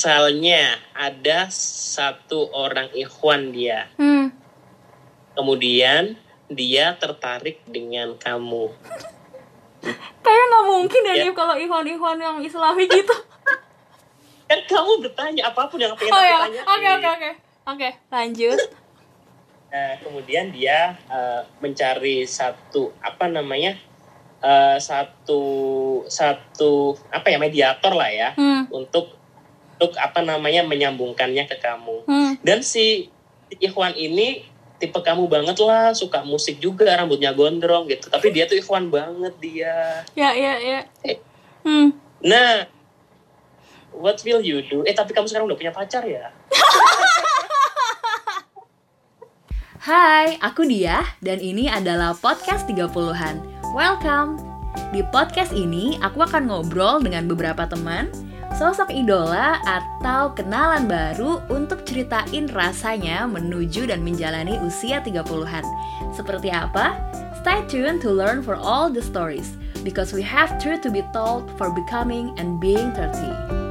misalnya ada satu orang ikhwan dia, Hmm. kemudian dia tertarik dengan kamu. Kayak nggak mungkin ya, Ya. Kalau Ikhwan-Ikhwan yang Islami gitu. Kan kamu bertanya apa pun yang pengen oh aku ya, tanyain. oke oke oke. Oke, lanjut. Nah, kemudian dia eh, mencari satu apa namanya eh, satu satu apa ya mediator lah ya Hmm. untuk untuk apa namanya menyambungkannya ke kamu. Hmm. Dan si Ikhwan ini tipe kamu banget lah, suka musik juga, rambutnya gondrong gitu. Tapi dia tuh Ikhwan banget dia. Ya, ya, ya. Eh. Hmm. Nah, what will you do? Eh tapi kamu sekarang udah punya pacar ya? Hai, aku Dia dan ini adalah podcast 30-an. Welcome. Di podcast ini aku akan ngobrol dengan beberapa teman, sosok idola atau kenalan baru untuk ceritain rasanya menuju dan menjalani usia 30-an. Seperti apa? Stay tuned to learn for all the stories because we have truth to be told for becoming and being 30.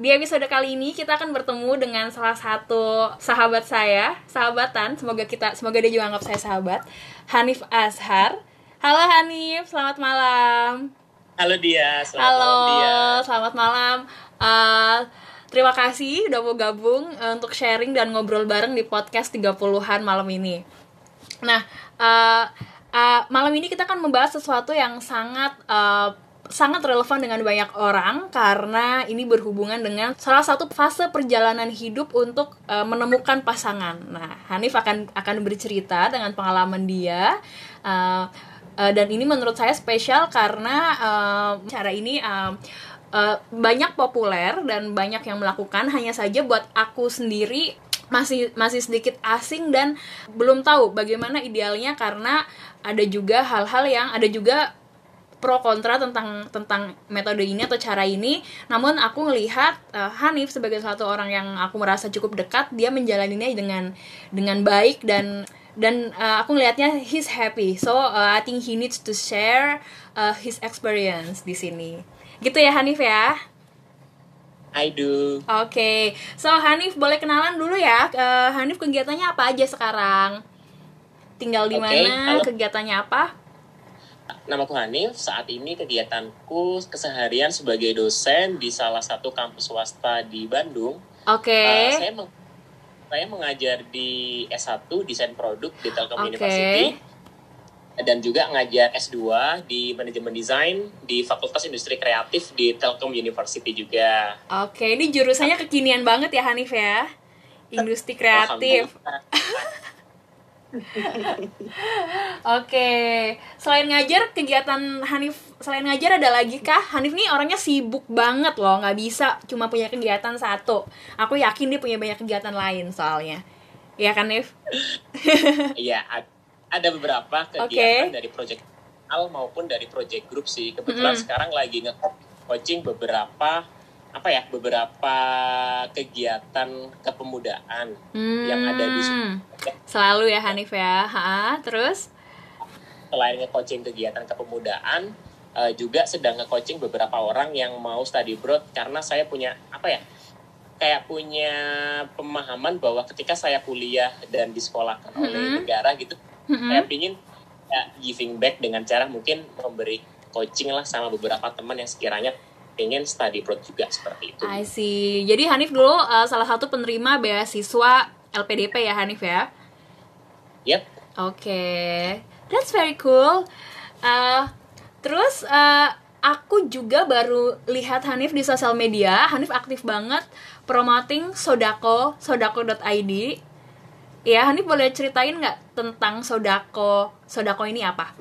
Di episode kali ini kita akan bertemu dengan salah satu sahabat saya, sahabatan. Semoga kita, semoga dia juga anggap saya sahabat. Hanif Azhar. Halo Hanif, selamat malam. Halo dia, selamat Halo, malam dia. selamat malam. Eh, terima kasih udah mau gabung eh, untuk sharing dan ngobrol bareng di podcast 30-an malam ini. Nah, eh, eh, malam ini kita akan membahas sesuatu yang sangat eh, sangat relevan dengan banyak orang karena ini berhubungan dengan salah satu fase perjalanan hidup untuk eh, menemukan pasangan. Nah, Hanif akan akan bercerita dengan pengalaman dia. eh, eh, dan ini menurut saya spesial karena eh, cara ini eh, eh, banyak populer dan banyak yang melakukan. Hanya saja buat aku sendiri masih masih sedikit asing dan belum tahu bagaimana idealnya karena ada juga hal-hal yang ada juga pro kontra tentang tentang metode ini atau cara ini. Namun aku melihat uh, Hanif sebagai satu orang yang aku merasa cukup dekat, dia menjalaninya dengan dengan baik dan dan uh, aku melihatnya he's happy. So uh, I think he needs to share uh, his experience di sini. Gitu ya Hanif ya. I do. Oke, so Hanif boleh kenalan dulu ya. Eh, Hanif kegiatannya apa aja sekarang? Tinggal di Oke, mana? halo. Kegiatannya apa? Namaku Hanif, saat ini kegiatanku keseharian sebagai dosen di salah satu kampus swasta di Bandung. Oke. Eh, saya meng- saya mengajar di S1 Desain Produk di. Telkom University dan juga ngajar S2 di Manajemen Desain di Fakultas Industri Kreatif di Telkom University juga. Oke, ini jurusannya kekinian banget ya Hanif ya. Industri kreatif. Oke, selain ngajar kegiatan Hanif selain ngajar ada lagi kah? Hanif nih orangnya sibuk banget loh, nggak bisa cuma punya kegiatan satu. Aku yakin dia punya banyak kegiatan lain soalnya. Iya kan, Nif? Iya, ad- ada beberapa kegiatan dari project al maupun dari project group sih. Kebetulan Mm-mm. sekarang lagi nge-coaching beberapa apa ya, beberapa kegiatan kepemudaan yang ada di Hmm, Selalu ya Hanif ya. Ha, terus? selain nge-coaching kegiatan kepemudaan eh, juga sedang nge-coaching beberapa orang yang mau study abroad karena saya punya apa ya? kayak punya pemahaman bahwa ketika saya kuliah dan disekolahkan oleh Mm-mm. negara gitu Mm-mm. saya pingin ya, giving back dengan cara mungkin memberi coaching lah sama beberapa teman yang sekiranya pengen study abroad juga seperti itu. I see. Jadi Hanif dulu uh, salah satu penerima beasiswa LPDP ya Hanif ya. Yep. Oke, that's very cool. Uh, terus uh, aku juga baru lihat Hanif di sosial media. Hanif aktif banget promoting Sodako, sodako.id. Ya, Hanif boleh ceritain nggak tentang Sodako? Sodako ini apa?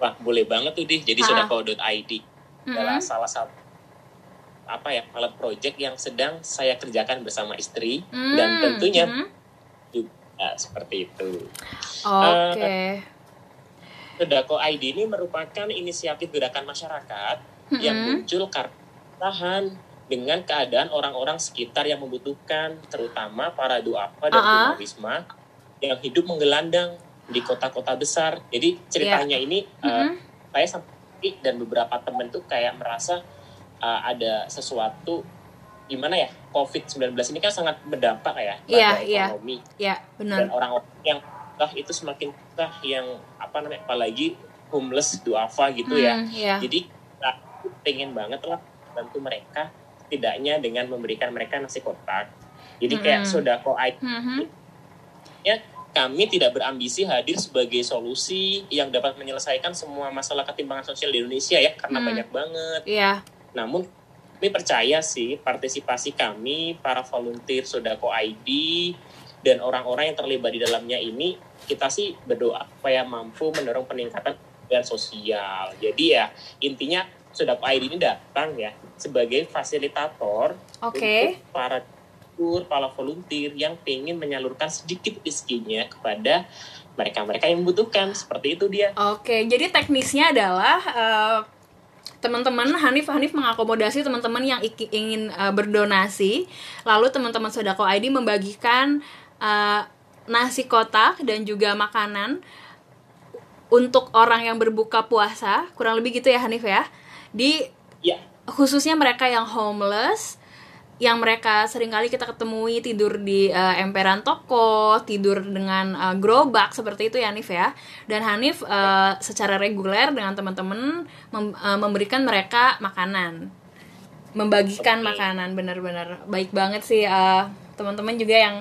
Wah, boleh banget tuh Dih. Jadi Ah. sodako.id adalah salah satu apa ya pilot project yang sedang saya kerjakan bersama istri Hmm, dan tentunya mhm. juga seperti itu. Oke. Sodako ID ini merupakan inisiatif gerakan masyarakat yang Mhm. muncul karena tahan dengan keadaan orang-orang sekitar yang membutuhkan, terutama para duafa dan Ah-ah. tunawisma yang hidup menggelandang di kota-kota besar. Jadi ceritanya ini uh, Mhm. saya sampai dan beberapa temen tuh kayak merasa uh, ada sesuatu gimana ya COVID-19 ini kan sangat berdampak ya pada iya. ekonomi Ya, benar. dan orang-orang yang susah itu semakin susah yang apa namanya apalagi homeless duafa gitu ya. Hmm, ya. Jadi aku pengen banget lah bantu mereka setidaknya dengan memberikan mereka nasi kotak. Jadi kayak Mm-mm. sodako aid Mhm. Kami tidak berambisi hadir sebagai solusi yang dapat menyelesaikan semua masalah ketimpangan sosial di Indonesia ya karena Hmm. banyak banget. Iya. Namun kami percaya sih partisipasi kami para volunteer Sodako ID dan orang-orang yang terlibat di dalamnya ini kita sih berdoa supaya mampu mendorong peningkatan dan sosial. Jadi ya intinya Sodako ID ini datang ya sebagai fasilitator Oke. untuk para tur, para volunteer yang pengen menyalurkan sedikit rezekinya kepada mereka-mereka yang membutuhkan. Seperti itu dia. Oke, jadi teknisnya adalah eh, teman-teman Hanif Hanif mengakomodasi teman-teman yang ingin eh, berdonasi, lalu teman-teman Sodako ID membagikan eh, nasi kotak dan juga makanan untuk orang yang berbuka puasa, kurang lebih gitu ya Hanif ya. Di Ya, khususnya mereka yang homeless yang mereka sering kali kita ketemui tidur di eh, emperan toko, tidur dengan eh, gerobak seperti itu ya Hanif ya. Dan Hanif eh, secara reguler dengan teman-teman mem- eh, memberikan mereka makanan. Membagikan Oke. makanan benar-benar baik banget sih eh, teman-teman juga yang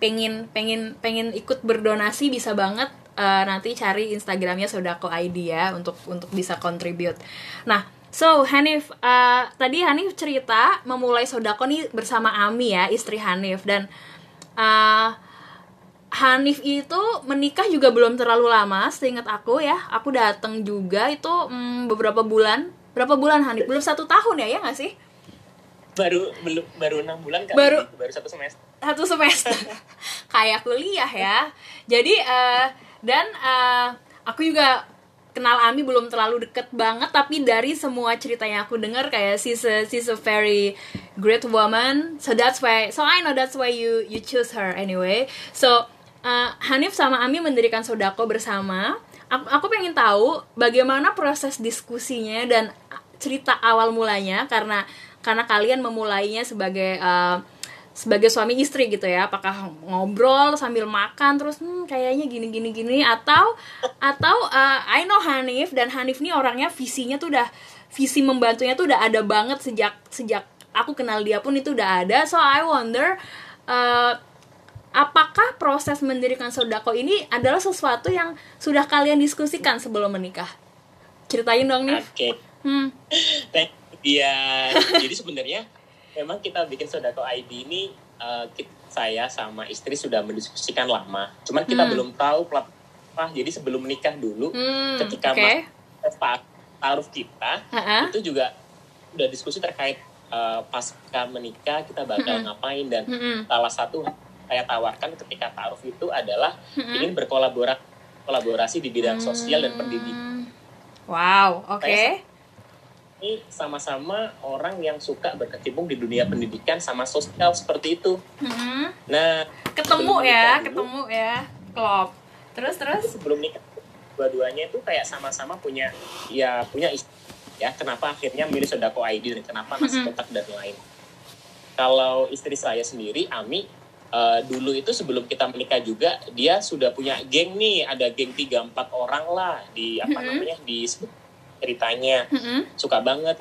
pengen pengen pengen ikut berdonasi bisa banget eh, nanti cari Instagramnya Sodako ID ya untuk untuk bisa contribute. Nah, so Hanif eh, tadi Hanif cerita memulai Sodako nih bersama Ami ya istri Hanif dan eh, Hanif itu menikah juga belum terlalu lama, seingat aku ya. Aku datang juga itu mm, beberapa bulan. Berapa bulan Hanif? Belum satu tahun ya, ya nggak sih? baru belum baru enam bulan kali Baru- baru satu semester. satu semester kayak kuliah ya jadi eh, dan eh, aku juga kenal Ami belum terlalu deket banget tapi dari semua cerita yang aku dengar kayak she's a, she's a very great woman. So that's why so I know that's why you you choose her anyway. So eh, Hanif sama Ami mendirikan Sodako bersama. Aku, aku pengen tahu bagaimana proses diskusinya dan cerita awal mulanya karena karena kalian memulainya sebagai eh, sebagai suami istri gitu ya. Apakah ngobrol sambil makan terus hmm, kayaknya gini gini gini atau atau uh, I know Hanif dan Hanif nih orangnya visinya tuh udah visi membantunya tuh udah ada banget sejak sejak aku kenal dia pun itu udah ada. So I wonder uh, apakah proses mendirikan sodako ini adalah sesuatu yang sudah kalian diskusikan sebelum menikah? Ceritain dong nih Oke, hmm. Thank you dia. Jadi sebenarnya memang kita bikin Sodako ID ini kit- saya sama istri sudah mendiskusikan lama. Cuman kita Hmm. belum tahu plat apa. Jadi sebelum menikah dulu, hmm ketika oke mas- ta- taruh kita Ha-ha. itu juga udah diskusi terkait eh, pasca menikah kita bakal Mm-mm. ngapain dan Mm-mm. salah satu saya tawarkan ketika taruh itu adalah Mm-mm. ingin berkolaborasi kolaborasi di bidang sosial dan pendidikan. Hmm. Wow, oke. Saya- Ini sama-sama orang yang suka berkecimpung di dunia pendidikan sama sosial seperti itu. Hmm. Nah, Ketemu ya, dulu, ketemu ya. Klop. Terus terus. sebelum nikah dua-duanya itu kayak sama-sama punya ya punya istri ya kenapa akhirnya milih sodako ID dan kenapa nasi Mm-mm. kotak dan lain kalau istri saya sendiri Ami eh, dulu itu sebelum kita menikah juga dia sudah punya geng nih ada geng 3-4 orang lah di apa Mm-mm. namanya di ceritanya Mm-mm. suka banget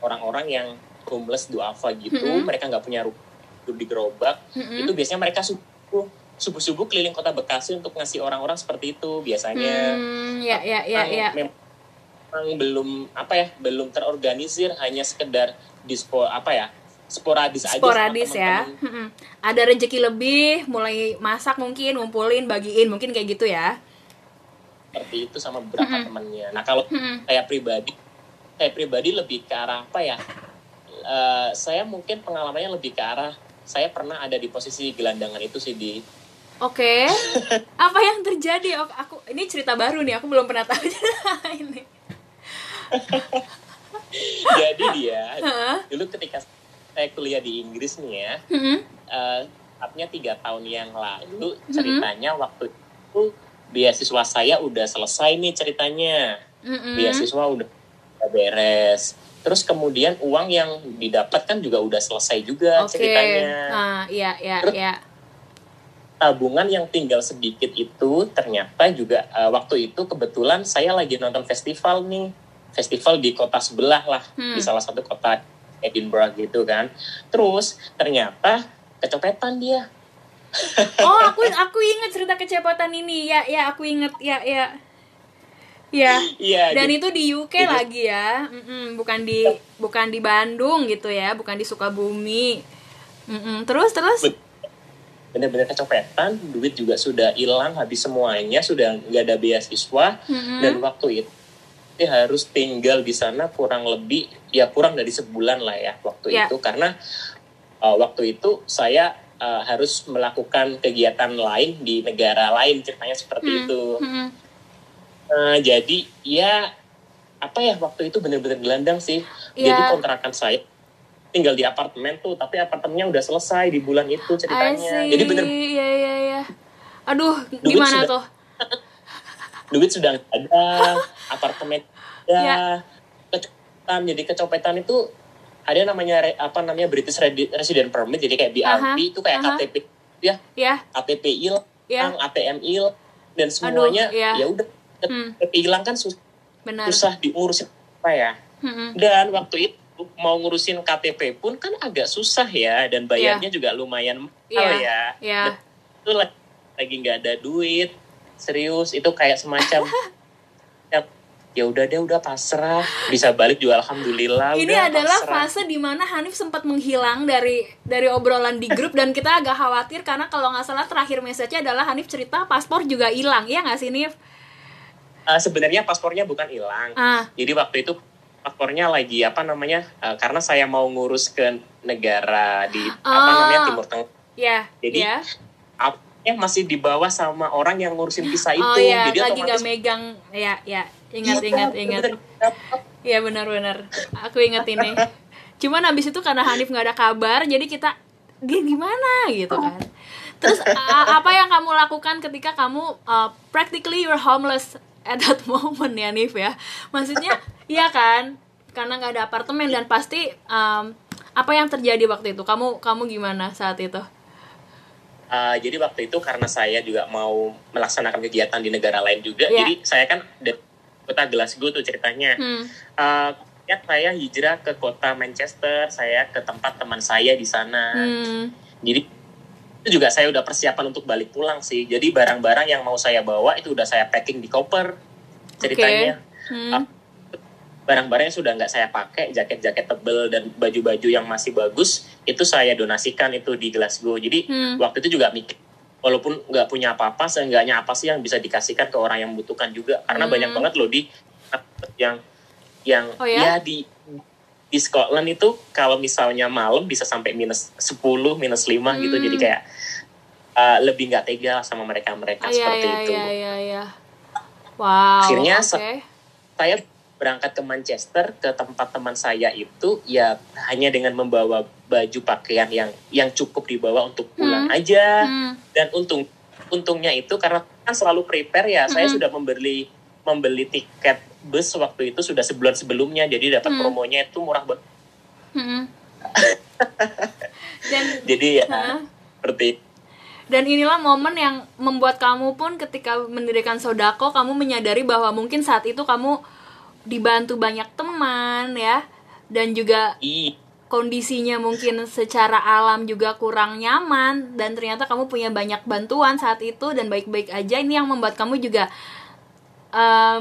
orang-orang yang homeless duafa gitu Mm-mm. mereka nggak punya rumah hidup di gerobak Mm-mm. itu biasanya mereka subuh subuh subuh keliling kota Bekasi untuk ngasih orang-orang seperti itu biasanya Hmm, ya ya ya ya. memang belum apa ya belum terorganisir hanya sekedar dispo apa ya sporadis, aja sama Sporadis ya. teman-teman. Mm-mm. Ada rezeki lebih, mulai masak mungkin, ngumpulin, bagiin, mungkin kayak gitu ya. Seperti itu sama beberapa Mm-mm. temannya nah kalau Mm-mm. saya pribadi saya pribadi lebih ke arah apa ya Eh, saya mungkin pengalamannya lebih ke arah saya pernah ada di posisi gelandangan itu sih di Oke. Apa yang terjadi? Aku, aku ini cerita baru nih, aku belum pernah tahu cerita ini. jadi dia dulu ketika saya kuliah di Inggris nih ya Mm-mm. eh, tepatnya tiga tahun yang lalu ceritanya waktu itu beasiswa saya udah selesai nih ceritanya Mm-mm. beasiswa udah beres terus kemudian uang yang didapat kan juga udah selesai juga Oke. ceritanya Ah, iya, iya, Terus- iya. tabungan yang tinggal sedikit itu ternyata juga eh, waktu itu kebetulan saya lagi nonton festival nih festival di kota sebelah lah Hmm. di salah satu kota Edinburgh gitu kan terus ternyata kecopetan dia Oh, aku aku inget cerita kecepatan ini. Ya, ya, aku inget. Ya, ya. Ya. iya Dan jadi- itu di UK jadi- lagi ya. Mm-mm, bukan di bukan di Bandung gitu ya, bukan di Sukabumi. Mm-mm. Terus terus bener-bener kecopetan duit juga sudah hilang habis semuanya sudah nggak ada beasiswa Mm-mm. dan waktu itu dia harus tinggal di sana kurang lebih ya kurang dari sebulan lah ya waktu Ya. itu karena uh, waktu itu saya uh, harus melakukan kegiatan lain di negara lain ceritanya seperti Hmm. itu Mm-mm. Uh, jadi ya apa ya waktu itu bener-bener gelandang sih Ya. jadi kontrakan saya tinggal di apartemen tuh tapi apartemennya udah selesai di bulan itu ceritanya jadi bener Iya, iya, iya. Aduh, Duit gimana sudah- tuh? duit sudah ada apartemen ada Ya. kecopetan jadi kecopetan itu ada namanya re- apa namanya British Resident Permit jadi kayak BRP Aha, itu kayak aha. KTP ya Ya, KTP hilang ya. ATM hilang dan semuanya iya. ya udah Hmm, hilang kan susah, benar. susah diurusin apa ya Mm-mm. dan waktu itu mau ngurusin KTP pun kan agak susah ya dan bayarnya juga lumayan mahal Iya. ya Ya. itu lagi lagi nggak ada duit serius itu kayak semacam ya, udah deh udah pasrah. Bisa balik juga alhamdulillah. Ini udah adalah pasrah. fase di mana Hanif sempat menghilang dari dari obrolan di grup. Dan kita agak khawatir karena kalau nggak salah terakhir message-nya adalah Hanif cerita paspor juga hilang. Ya nggak sih Nif? Eh, sebenarnya paspornya bukan hilang. Ah, jadi waktu itu paspornya lagi apa namanya eh, karena saya mau ngurus ke negara di apa Oh. namanya timur tengah. Ya, Jadi, ya. masih dibawa sama orang yang ngurusin visa itu Oh ya, jadi lagi otomatis megang, ya, ya. Ingat, Iya, ingat, ingat. Iya benar-benar. Aku inget ini. Cuman habis itu karena Hanif nggak ada kabar, jadi kita dia gimana gitu kan. Terus apa yang kamu lakukan ketika kamu uh, practically you're homeless at that moment ya Nif ya? Maksudnya iya kan? Karena nggak ada apartemen dan pasti um, apa yang terjadi waktu itu? Kamu kamu gimana saat itu? Uh, jadi waktu itu karena saya juga mau melaksanakan kegiatan di negara lain juga, Iya. jadi saya kan dari kota Glasgow tuh ceritanya. Hmm. Uh, ya saya hijrah ke kota Manchester, saya ke tempat teman saya di sana. Hmm. Jadi itu juga saya udah persiapan untuk balik pulang sih. Jadi barang-barang yang mau saya bawa itu udah saya packing di koper ceritanya. Hmm. Barang-barang yang sudah nggak saya pakai, jaket-jaket tebel dan baju-baju yang masih bagus itu saya donasikan itu di Glasgow. Jadi Hmm. waktu itu juga mikir walaupun nggak punya apa-apa seenggaknya apa sih yang bisa dikasihkan ke orang yang membutuhkan juga karena Hmm. banyak banget loh di yang yang Oh ya? di di Scotland itu kalau misalnya malam bisa sampai minus 10 minus 5 gitu Hmm. jadi kayak uh, lebih nggak tega sama mereka mereka Ah, iya, seperti iya, itu iya, iya, iya. Wow. Akhirnya se- saya berangkat ke Manchester ke tempat teman saya itu ya hanya dengan membawa baju pakaian yang yang cukup dibawa untuk pulang Hmm. aja Hmm. dan untung untungnya itu karena kan selalu prepare ya saya Mhm. sudah membeli membeli tiket bus waktu itu sudah sebulan sebelumnya jadi dapat Hmm. promonya itu murah banget Hmm. Dan jadi ya Hah? seperti dan inilah momen yang membuat kamu pun ketika mendirikan Sodako kamu menyadari bahwa mungkin saat itu kamu dibantu banyak teman ya. Dan juga kondisinya mungkin secara alam juga kurang nyaman. Dan ternyata kamu punya banyak bantuan saat itu dan baik-baik aja. Ini yang membuat kamu juga eh,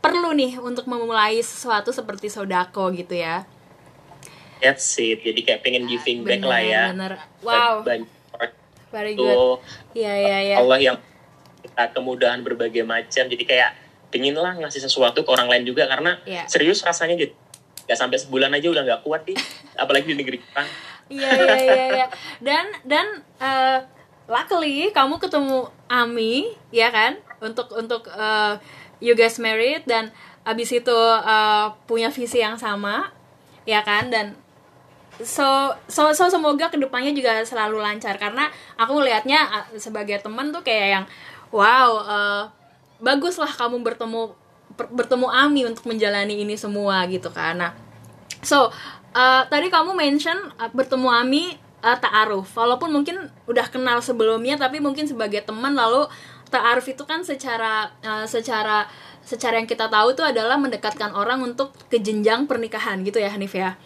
perlu nih untuk memulai sesuatu seperti Sodako gitu ya. That's it. Jadi kayak pengen giving back lah ya. Bener wow. Banyak very good. Iya iya iya. Allah yang kita kemudahan berbagai macam. Jadi kayak pengen lah ngasih sesuatu ke orang lain juga karena Iya. serius rasanya jadi nggak sampai sebulan aja udah nggak kuat nih apalagi di negeri kita Iya iya iya iya. Dan dan eh, luckily kamu ketemu Ami ya kan untuk untuk eh, you guys married dan abis itu eh, punya visi yang sama ya kan dan so so so semoga ke depannya juga selalu lancar karena aku ngelihatnya uh, sebagai teman tuh kayak yang wow uh, baguslah kamu bertemu bertemu Ami untuk menjalani ini semua gitu kan. Nah so uh, tadi kamu mention uh, bertemu Ami uh, ta'aruf. Walaupun mungkin udah kenal sebelumnya tapi mungkin sebagai teman lalu ta'aruf itu kan secara uh, secara secara yang kita tahu itu adalah mendekatkan orang untuk ke jenjang pernikahan gitu ya Hanif ya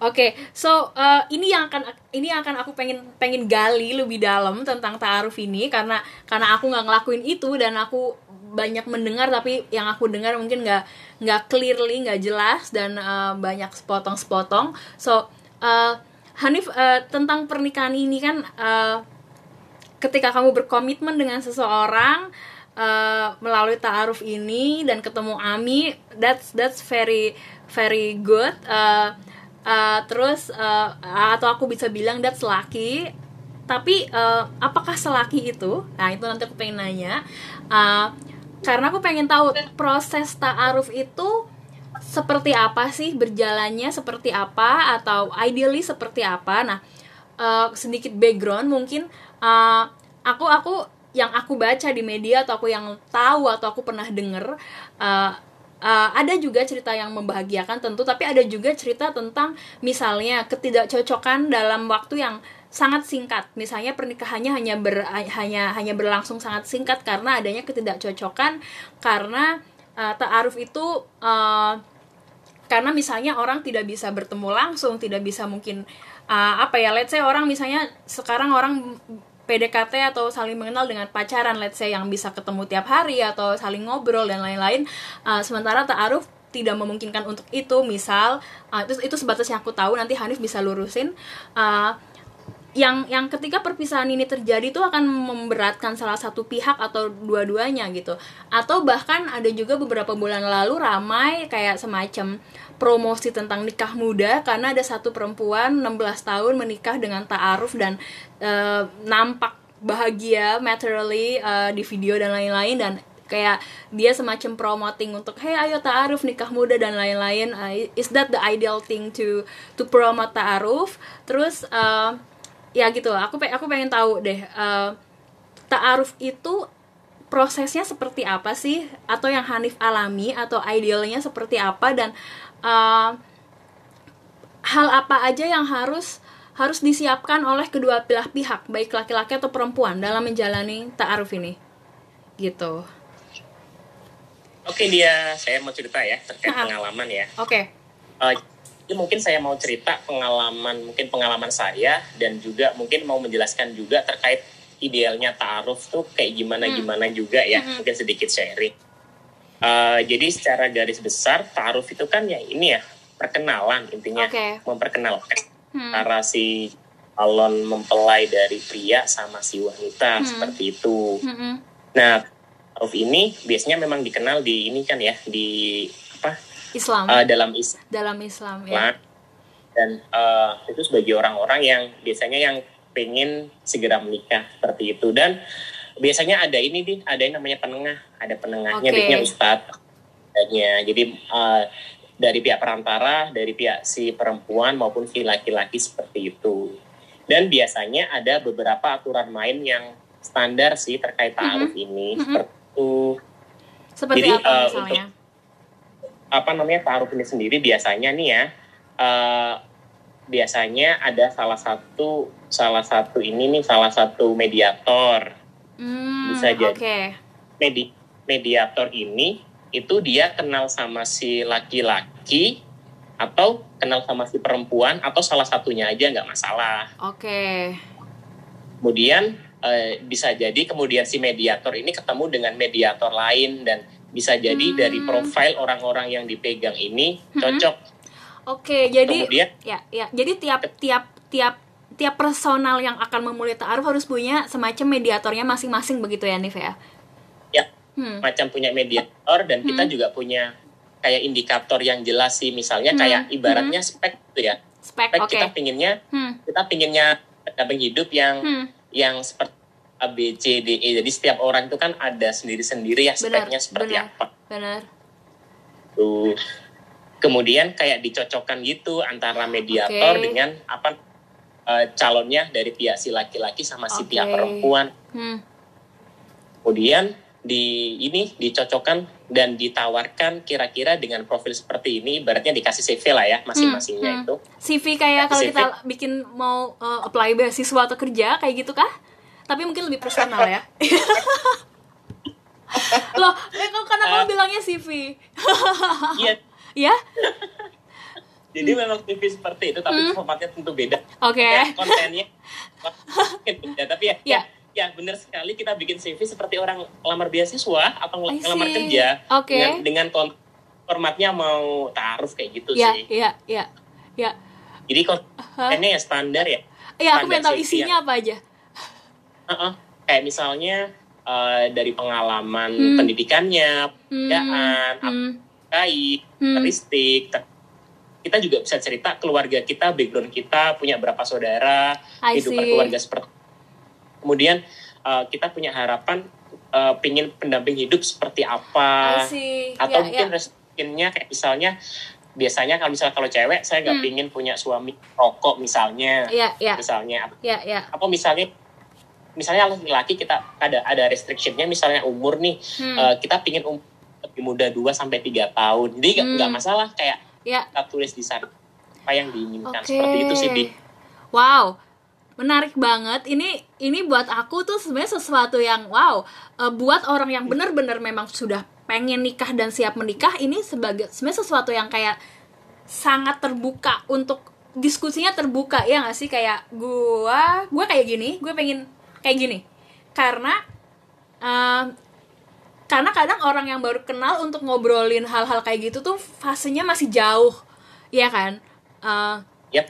Oke, so uh, ini yang akan ini yang akan aku pengen pengen gali lebih dalam tentang ta'aruf ini karena karena aku nggak ngelakuin itu dan aku banyak mendengar tapi yang aku dengar mungkin nggak nggak clearly nggak jelas dan uh, banyak sepotong-sepotong. So uh, Hanif uh, tentang pernikahan ini kan uh, ketika kamu berkomitmen dengan seseorang uh, melalui ta'aruf ini dan ketemu Ami that's that's very very good uh, uh, terus uh, atau aku bisa bilang that's lucky. Tapi uh, apakah selaki itu? Nah itu nanti aku pengen nanya. Uh, karena aku pengen tahu proses ta'aruf itu seperti apa sih? Berjalannya seperti apa? Atau ideally seperti apa? Nah uh, sedikit background mungkin. Uh, aku aku yang aku baca di media atau aku yang tahu atau aku pernah denger uh, uh, ada juga cerita yang membahagiakan tentu tapi ada juga cerita tentang misalnya ketidakcocokan dalam waktu yang sangat singkat. Misalnya pernikahannya hanya ber, hanya hanya berlangsung sangat singkat karena adanya ketidakcocokan karena uh, ta'aruf itu uh, karena misalnya orang tidak bisa bertemu langsung tidak bisa mungkin uh, apa ya let's say orang misalnya sekarang orang PDKT atau saling mengenal dengan pacaran let's say yang bisa ketemu tiap hari atau saling ngobrol dan lain-lain. Uh, sementara ta'aruf tidak memungkinkan untuk itu. Misal uh, itu itu sebatas yang aku tahu nanti Hanif bisa lurusin. Uh, yang yang ketika perpisahan ini terjadi itu akan memberatkan salah satu pihak atau dua-duanya gitu. Atau bahkan ada juga beberapa bulan lalu ramai kayak semacam promosi tentang nikah muda karena ada satu perempuan 16 tahun menikah dengan ta'aruf dan uh, nampak bahagia materially uh, di video dan lain-lain dan kayak dia semacam promoting untuk hey ayo ta'aruf nikah muda dan lain-lain. Uh, is that the ideal thing to to promote ta'aruf? Terus uh, ya gitu aku aku pengen tahu deh uh, ta'aruf itu prosesnya seperti apa sih? Atau yang Hanif alami atau idealnya seperti apa? Dan uh, hal apa aja yang harus harus disiapkan oleh kedua belah pihak baik laki-laki atau perempuan dalam menjalani ta'aruf ini gitu Oke dia, saya mau cerita ya terkait pengalaman ya. Oke. Uh, ini mungkin saya mau cerita pengalaman, mungkin pengalaman saya dan juga mungkin mau menjelaskan juga terkait idealnya ta'aruf tuh kayak gimana gimana juga ya, Hmm. mungkin sedikit sharing. Uh, jadi secara garis besar ta'aruf itu kan ya ini ya perkenalan intinya, Oke. memperkenalkan Hmm. antara si calon mempelai dari pria sama si wanita Hmm. seperti itu. Mm-mm. Nah, ta'aruf ini biasanya memang dikenal di ini kan ya di apa Islam uh, dalam Islam dalam Islam ya dan uh, itu sebagai orang-orang yang biasanya yang pengen segera menikah seperti itu dan biasanya ada ini di ada yang namanya penengah. Ada penengahnya Oke. biasanya ustadz. Adanya. Jadi uh, dari pihak perantara dari pihak si perempuan maupun si laki-laki seperti itu. Dan biasanya ada beberapa aturan main yang standar sih terkait ta'aruf ini. Mhm. seperti itu. Seperti Jadi, apa uh, misalnya? apa namanya ta'aruf ini sendiri? Biasanya nih ya eh, biasanya ada salah satu salah satu ini nih salah satu mediator Hmm, bisa jadi. oke Medi- mediator ini itu dia kenal sama si laki-laki atau kenal sama si perempuan atau salah satunya aja nggak masalah oke kemudian eh, bisa jadi kemudian si mediator ini ketemu dengan mediator lain dan bisa jadi Hmm. dari profil orang-orang yang dipegang ini Mhm. cocok oke jadi kemudian ya ya jadi tiap tiap tiap tiap personal yang akan memulai ta'aruf harus punya semacam mediatornya masing-masing begitu ya Nif ya Ya. hmm. macam punya mediator dan kita Hmm. juga punya kayak indikator yang jelas sih misalnya Hmm. kayak ibaratnya spek gitu ya spek spek oke kita pinginnya hmm. kita pinginnya pendamping hidup yang hmm. yang seperti A B C D E jadi setiap orang itu kan ada sendiri-sendiri ya benar speknya seperti benar apa benar tuh kemudian kayak dicocokkan gitu antara mediator Oke. dengan apa eh, calonnya dari pihak si laki-laki sama si pihak Oke. perempuan Hmm. kemudian di ini dicocokkan dan ditawarkan kira-kira dengan profil seperti ini ibaratnya dikasih CV lah ya masing-masingnya Hmm, hmm. itu CV kayak kalau CV. kita bikin mau uh, apply beasiswa atau kerja kayak gitu kah? Tapi mungkin lebih personal ya. Loh, eh, kok karena kamu Eh. bilangnya CV. iya ya? jadi memang CV seperti itu tapi Hmm. formatnya tentu beda Oke. ya, kontennya mungkin beda tapi ya Ya. ya, ya benar sekali kita bikin CV seperti orang lamar beasiswa atau see. kerja Oke. dengan dengan formatnya mau taruh kayak gitu Ya, sih ya, ya. Ya. jadi kontennya ya standar ya Iya, aku pengen tahu isinya apa aja. Heeh. kayak misalnya eh, dari pengalaman Hmm. pendidikannya Hmm, pekerjaan apa hmm, baik Hmm. karakteristik Ter- kita juga bisa cerita keluarga kita background kita punya berapa saudara I hidup see. berkeluarga seperti kemudian eh, kita punya harapan eh, pingin pendamping hidup seperti apa atau Ya, mungkin ya. restrictionnya kayak misalnya biasanya kalau misalnya kalau cewek saya nggak Hmm. pingin punya suami rokok misalnya Ya, ya. misalnya Ya, ya. apa misalnya misalnya laki-laki kita ada ada restrictionnya misalnya umur nih Hmm. eh, kita pingin umur lebih muda 2 sampai tiga tahun jadi nggak Hmm. masalah kayak Ya. kita tulis di sana apa yang diinginkan Oke. seperti itu sih di Wow, menarik banget. Ini ini buat aku tuh sebenarnya sesuatu yang wow. eh, buat orang yang benar-benar memang sudah pengen nikah dan siap menikah, ini sebagai sebenarnya sesuatu yang kayak sangat terbuka untuk diskusinya terbuka ya nggak sih kayak gua gua kayak gini, gue pengen kayak gini karena eh, karena kadang orang yang baru kenal untuk ngobrolin hal-hal kayak gitu tuh fasenya masih jauh, ya kan? Eh, Yap.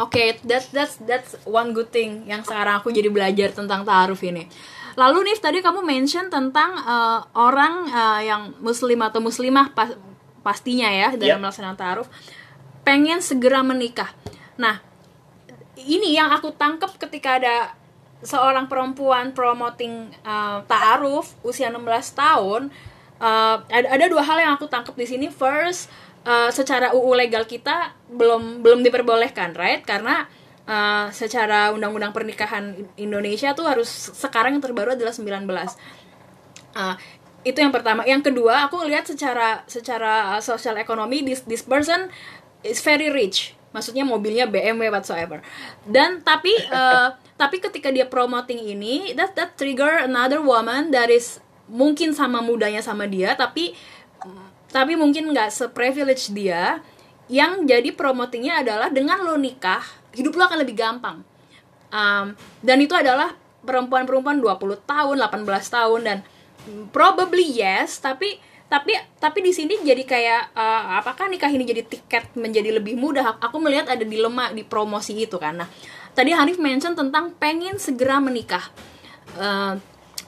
Oke, that's that's that's one good thing yang sekarang aku jadi belajar tentang taaruf ini. Lalu nih tadi kamu mention tentang eh, orang eh, yang muslim atau muslimah pas- pastinya ya dalam Yep. melaksanakan taaruf pengen segera menikah. Nah, ini yang aku tangkap ketika ada seorang perempuan promoting uh, ta'aruf usia 16 tahun uh, ada, ada dua hal yang aku tangkap di sini first uh, secara UU legal kita belum belum diperbolehkan right karena uh, secara undang-undang pernikahan Indonesia tuh harus sekarang yang terbaru adalah 19 Uh, itu yang pertama. Yang kedua, aku lihat secara secara uh, sosial ekonomi this this person is very rich. Maksudnya mobilnya BMW whatsoever. Dan tapi uh, tapi ketika dia promoting ini, that that trigger another woman that is mungkin sama mudanya sama dia, tapi tapi mungkin nggak seprivilege dia. Yang jadi promotingnya adalah dengan lo nikah, hidup lo akan lebih gampang. Um, dan itu adalah perempuan-perempuan 20 tahun, 18 tahun dan probably yes, tapi tapi tapi di sini jadi kayak uh, apakah nikah ini jadi tiket menjadi lebih mudah? Aku melihat ada dilema di promosi itu kan. Nah, tadi Hanif mention tentang pengen segera menikah. Uh,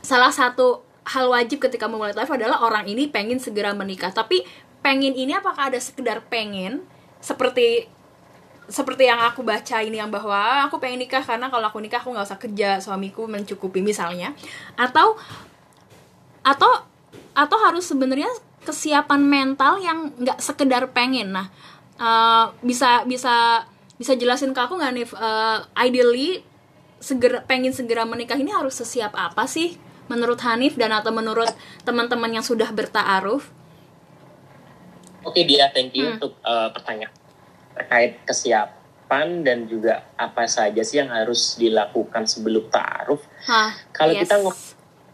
salah satu hal wajib ketika memulai live adalah orang ini pengen segera menikah. Tapi pengen ini apakah ada sekedar pengen seperti seperti yang aku baca ini yang bahwa "Ah, aku pengen nikah karena kalau aku nikah aku nggak usah kerja suamiku mencukupi misalnya atau atau atau harus sebenarnya kesiapan mental yang nggak sekedar pengen nah eh, bisa bisa bisa jelasin ke aku nggak nih eh, ideally segera pengen segera menikah ini harus sesiap apa sih menurut Hanif dan atau menurut teman-teman yang sudah bertaaruf oke dia thank you Hmm. untuk eh, pertanyaan terkait kesiapan dan juga apa saja sih yang harus dilakukan sebelum taaruf Hah, Kalau yes. kita ngomong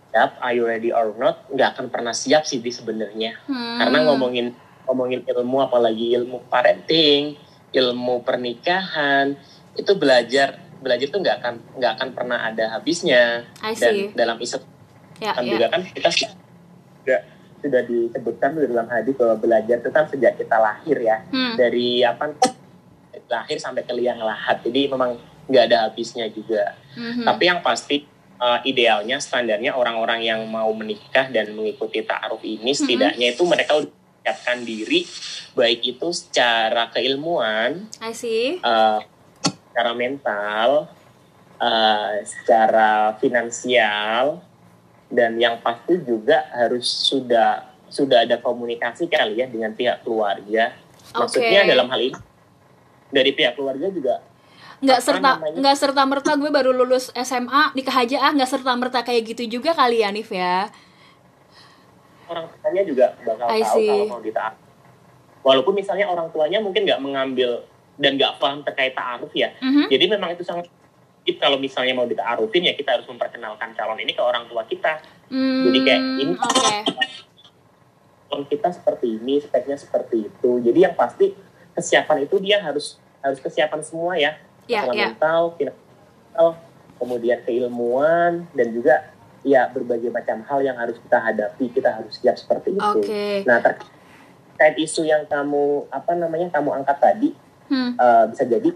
siap, are you ready or not, nggak akan pernah siap sih di sebenarnya. Hmm. Karena ngomongin ngomongin ilmu, apalagi ilmu parenting, ilmu pernikahan, itu belajar belajar tuh nggak akan nggak akan pernah ada habisnya. I Dan dalam Islam ya, kan ya. juga kan kita juga sudah disebutkan di dalam hadis bahwa belajar itu kan sejak kita lahir ya Hmm. dari apa lahir sampai ke liang lahat jadi memang nggak ada habisnya juga Mhm. tapi yang pasti uh, idealnya standarnya orang-orang yang mau menikah dan mengikuti ta'aruf ini Mm-hmm. setidaknya itu mereka udah menyiapkan diri baik itu secara keilmuan, I see. uh, secara mental, uh, secara finansial dan yang pasti juga harus sudah sudah ada komunikasi kali ya dengan pihak keluarga Maksudnya Oke. dalam hal ini dari pihak keluarga juga nggak serta namanya? nggak serta merta gue baru lulus SMA nikah aja ah nggak serta merta kayak gitu juga kali ya Nif ya orang tuanya juga bakal I tahu see. kalau mau ditaat. Walaupun misalnya orang tuanya mungkin nggak mengambil dan nggak paham terkait ta'aruf ya. Mhm. Jadi memang itu sangat kalau misalnya mau dita'arufin ya kita harus memperkenalkan calon ini ke orang tua kita. Hmm, Jadi kayak ini calon kita seperti ini, speknya seperti itu. Jadi yang pasti kesiapan itu dia harus harus kesiapan semua ya. Ya, Masalah ya. mental, finansial, kemudian keilmuan dan juga ya berbagai macam hal yang harus kita hadapi, kita harus siap seperti itu. Oke. Nah, terkait isu yang kamu apa namanya kamu angkat tadi Hmm, eh, bisa jadi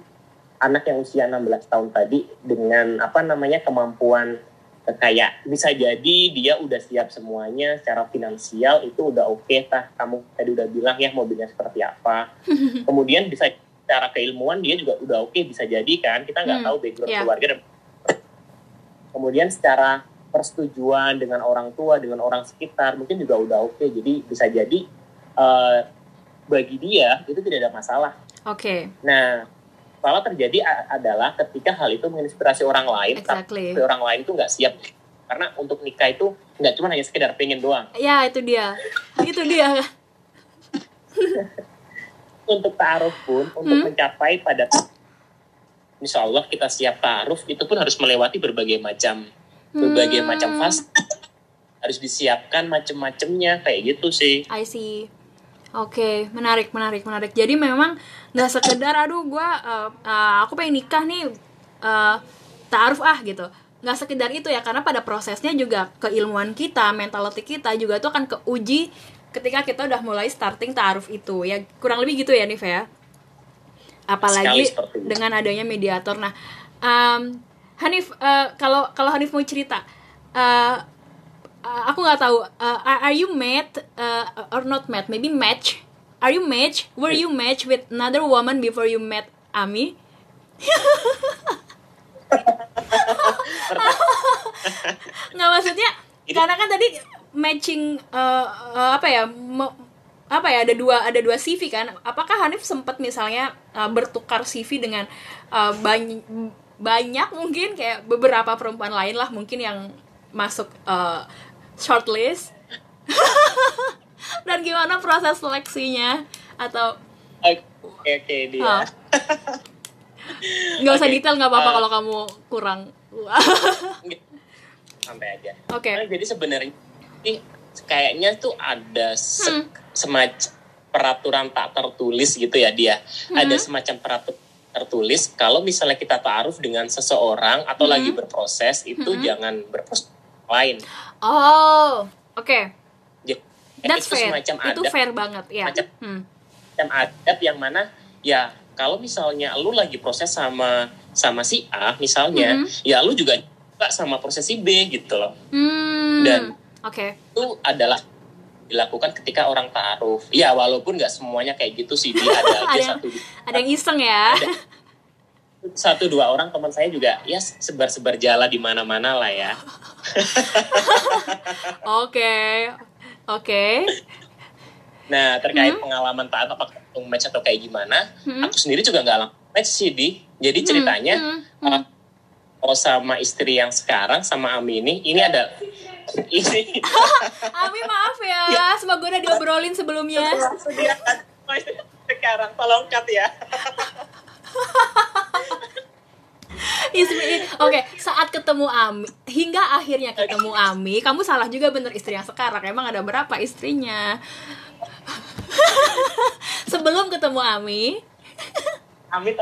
anak yang usia 16 tahun tadi dengan apa namanya kemampuan kayak bisa jadi dia udah siap semuanya secara finansial itu udah oke tah kamu tadi udah bilang ya mobilnya seperti apa kemudian bisa secara keilmuan dia juga udah oke bisa jadi kan kita nggak Hmm, tahu background iya. keluarga dan kemudian secara persetujuan dengan orang tua dengan orang sekitar mungkin juga udah oke jadi bisa jadi eh, bagi dia itu tidak ada masalah oke Nah, kalau terjadi adalah ketika hal itu menginspirasi orang lain, Exactly. tapi orang lain itu nggak siap. Karena untuk nikah itu nggak cuma hanya sekedar pengen doang. ya itu dia itu dia Untuk ta'aruf pun, untuk Hmm. mencapai pada Insya Allah kita siap ta'aruf, itu pun harus melewati berbagai macam berbagai Hmm. macam fase. Harus disiapkan macam-macamnya, kayak gitu sih. I see. Oke, menarik, menarik, menarik. Jadi memang nggak sekedar, aduh, gue, aku pengen nikah nih, uh, taaruf ah gitu. Nggak sekedar itu ya, karena pada prosesnya juga keilmuan kita, mentality kita juga tuh akan keuji ketika kita udah mulai starting taaruf itu. Ya kurang lebih gitu ya, Nif ya. Apalagi dengan adanya mediator. Nah, um, Hanif, uh, kalau kalau Hanif mau cerita, uh, uh, aku nggak tahu uh, are you met uh, or not met? Maybe match. Are you match? Were you match with another woman before you met Ami? Nggak maksudnya karena kan tadi matching uh, uh, apa ya apa ya ada dua ada dua CV kan. Apakah Hanif sempat misalnya uh, bertukar CV dengan uh, banyak banyak mungkin kayak beberapa perempuan lain lah mungkin yang masuk uh, shortlist dan gimana proses seleksinya atau Oke, oke dia. Nggak usah Oke, detail nggak apa-apa uh, kalau kamu kurang Sampai aja. oke Nah, jadi sebenarnya ini kayaknya tuh ada se- Hmm. semacam peraturan tak tertulis gitu ya dia. Hmm. Ada semacam peraturan tertulis kalau misalnya kita taaruf dengan seseorang atau Hmm. lagi berproses itu jangan berproses lain. oh oke Jadi, that's itu fair semacam itu fair banget ya Macam- hmm. semacam adat yang mana ya kalau misalnya lu lagi proses sama sama si A misalnya, Mhm. ya lu juga sama proses si B gitu loh. Hmm, Dan- oke itu adalah dilakukan ketika orang taaruf. Ya walaupun nggak semuanya kayak gitu sih, dia ada Ada aja yang- satu ada yang iseng ya satu dua orang teman saya juga ya sebar-sebar jala di mana-mana lah ya. oke oke Nah terkait pengalaman taat apakah match atau kayak gimana, Hmm. aku sendiri juga nggak langsung match sih di. Jadi ceritanya hmm, uh, kalau sama istri yang sekarang sama Ami ini, ini ada ini. Ami maaf ya. Semoga udah diobrolin sebelumnya. Sekarang tolong cut ya. Istri- oke saat ketemu Ami hingga akhirnya ketemu Ami kamu salah juga bener istri yang sekarang. Emang ada berapa istrinya? Sebelum ketemu Ami. Ami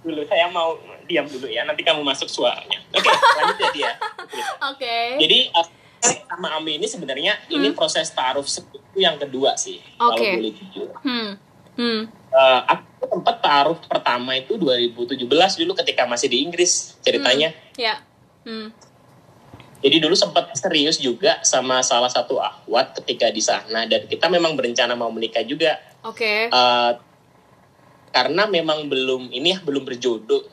dulu saya mau diam dulu ya. Nanti kamu masuk suaranya. Oke lanjut ya dia. Oke. Jadi uh, sama Ami ini sebenarnya ini proses taruh itu yang kedua sih kalau Oke. boleh jujur. Hmm. Hmm. Uh, aku tempat taruh pertama itu 2017 dulu ketika masih di Inggris ceritanya. Ya. Hmm. Jadi dulu sempat serius juga sama salah satu akhwat ketika di sana dan kita memang berencana mau menikah juga. Oke. Uh, karena memang belum ini ya belum berjodoh.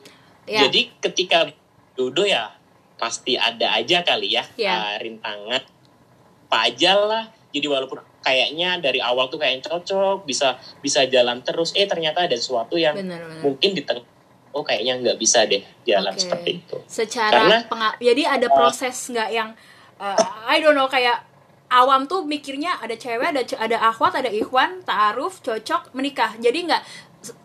Ya. Jadi ketika jodoh ya pasti ada aja kali ya Ya. uh, rintangan apa aja lah. Jadi walaupun kayaknya dari awal tuh kayak cocok bisa bisa jalan terus eh ternyata ada sesuatu yang benar benar mungkin di tengah oh kayaknya nggak bisa deh jalan Oke. seperti itu secara Karena- penga- jadi ada proses nggak yang uh, I don't know kayak awam tuh mikirnya ada cewek ada ada akhwat ada ikhwan taaruf cocok menikah jadi nggak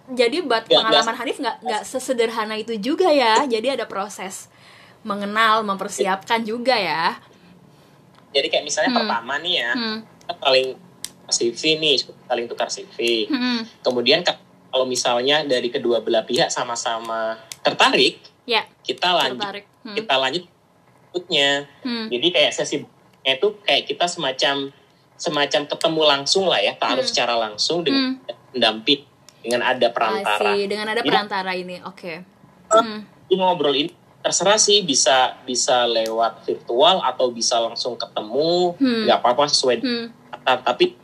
jadi buat pengalaman Hanif nggak nggak sesederhana itu juga ya jadi ada proses mengenal mempersiapkan juga ya jadi kayak misalnya Hmm. pertama nih ya hmm. kita saling CV nih saling tukar CV Hmm. kemudian ke- kalau misalnya dari kedua belah pihak sama-sama tertarik ya kita lanjut tertarik hmm. kita lanjut berikutnya Hmm. jadi kayak sesi itu kayak kita semacam semacam ketemu langsung lah ya taruh Hmm. secara langsung dengan pendamping dengan ada perantara dengan ada Jadi- perantara ini oke Hmm. Jadi ngobrol ini terserah sih bisa bisa lewat virtual atau bisa langsung ketemu Hmm. nggak apa-apa sesuai Hmm. tapi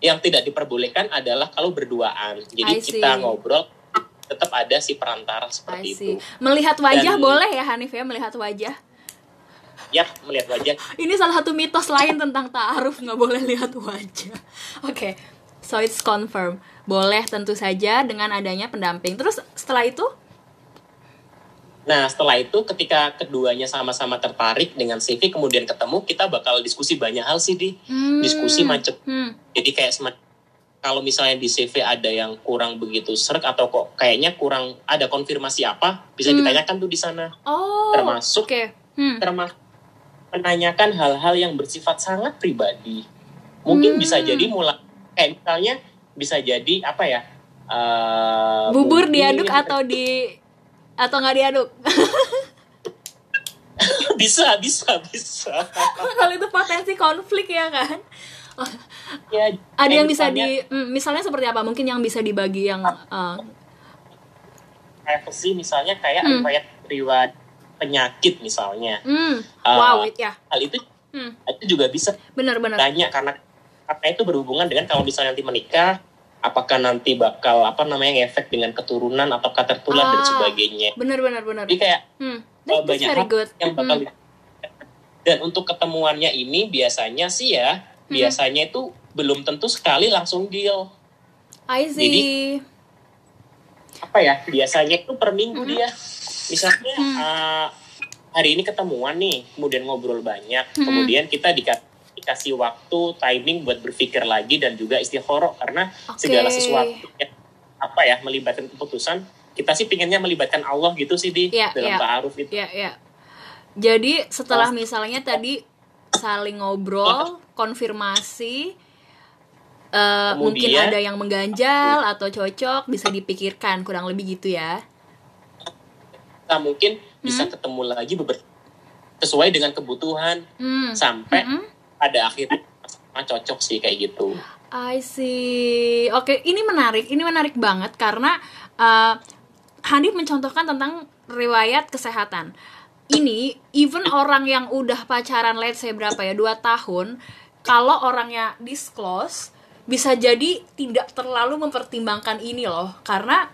yang tidak diperbolehkan adalah kalau berduaan jadi kita ngobrol tetap ada si perantara seperti itu melihat wajah Dan- boleh ya Hanif ya melihat wajah ya melihat wajah Ini salah satu mitos lain tentang ta'aruf nggak boleh lihat wajah. Oke, so it's confirm. Boleh tentu saja dengan adanya pendamping. Terus setelah itu, nah setelah itu ketika keduanya sama-sama tertarik dengan CV kemudian ketemu kita bakal diskusi banyak hal sih di. Hmm. diskusi macam hmm, jadi kayak semacam kalau misalnya di CV ada yang kurang begitu serak atau kok kayaknya kurang ada konfirmasi apa bisa Hmm. ditanyakan tuh di sana. Oh, termasuk oke, hmm, termasuk menanyakan hal-hal yang bersifat sangat pribadi. Mungkin Hmm. bisa jadi mulai kayak misalnya bisa jadi apa ya eh, bubur diaduk atau di atau nggak diaduk? bisa bisa bisa Kalau itu potensi konflik ya kan? ya Ada yang bisa misalnya di, hmm, misalnya seperti apa? Mungkin yang bisa dibagi yang, uh, privacy misalnya kayak Hmm. riwayat riwayat penyakit misalnya hmm, Ah. wow, it ya, hal itu hmm, itu juga bisa benar-benar. tanya karena karena itu berhubungan dengan kalau misalnya nanti menikah apakah nanti bakal apa namanya ngefek dengan keturunan atau tertular dan Ah. sebagainya Benar-benar benar. jadi kayak Hmm, uh, banyak hal good. yang bakal Hmm, dan untuk ketemuannya ini biasanya sih ya Hmm. biasanya itu belum tentu sekali langsung deal I see. Jadi- apa ya biasanya itu per minggu Hmm. dia misalnya Hmm. uh, hari ini ketemuan nih kemudian ngobrol banyak Hmm. kemudian kita dika- dikasih waktu timing buat berpikir lagi dan juga istikharah karena Oke. segala sesuatu yang apa ya melibatkan keputusan kita sih pinginnya melibatkan Allah gitu sih di Iya, dalam iya. ta'aruf itu Ya, ya. Jadi setelah Oh. misalnya tadi saling ngobrol, konfirmasi, eh, mungkin Kemudian- ada yang mengganjal atau cocok, bisa dipikirkan kurang lebih gitu ya. kita mungkin bisa Hmm. ketemu lagi beberapa sesuai dengan kebutuhan Hmm. sampai Mm-mm. Pada akhirnya cocok sih kayak gitu I see. Oke, ini menarik. Ini menarik banget karena uh, Hanif mencontohkan tentang riwayat kesehatan. Ini even orang yang udah pacaran let's say berapa ya dua tahun, kalau orangnya disclose bisa jadi tidak terlalu mempertimbangkan ini loh, karena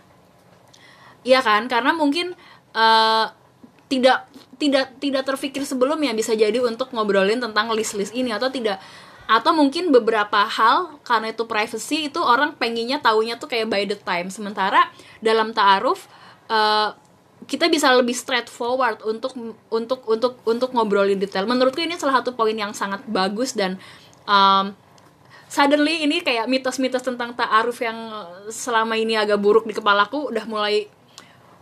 Iya kan? Karena mungkin uh, tidak tidak tidak terfikir sebelumnya bisa jadi untuk ngobrolin tentang list-list ini. Atau tidak atau mungkin beberapa hal karena itu privacy itu orang pengennya taunya tuh kayak by the time. Sementara dalam taaruf uh, kita bisa lebih straightforward untuk untuk untuk untuk ngobrolin detail. Menurutku ini salah satu poin yang sangat bagus dan um, suddenly ini kayak mitos-mitos tentang ta'aruf yang selama ini agak buruk di kepalaku udah mulai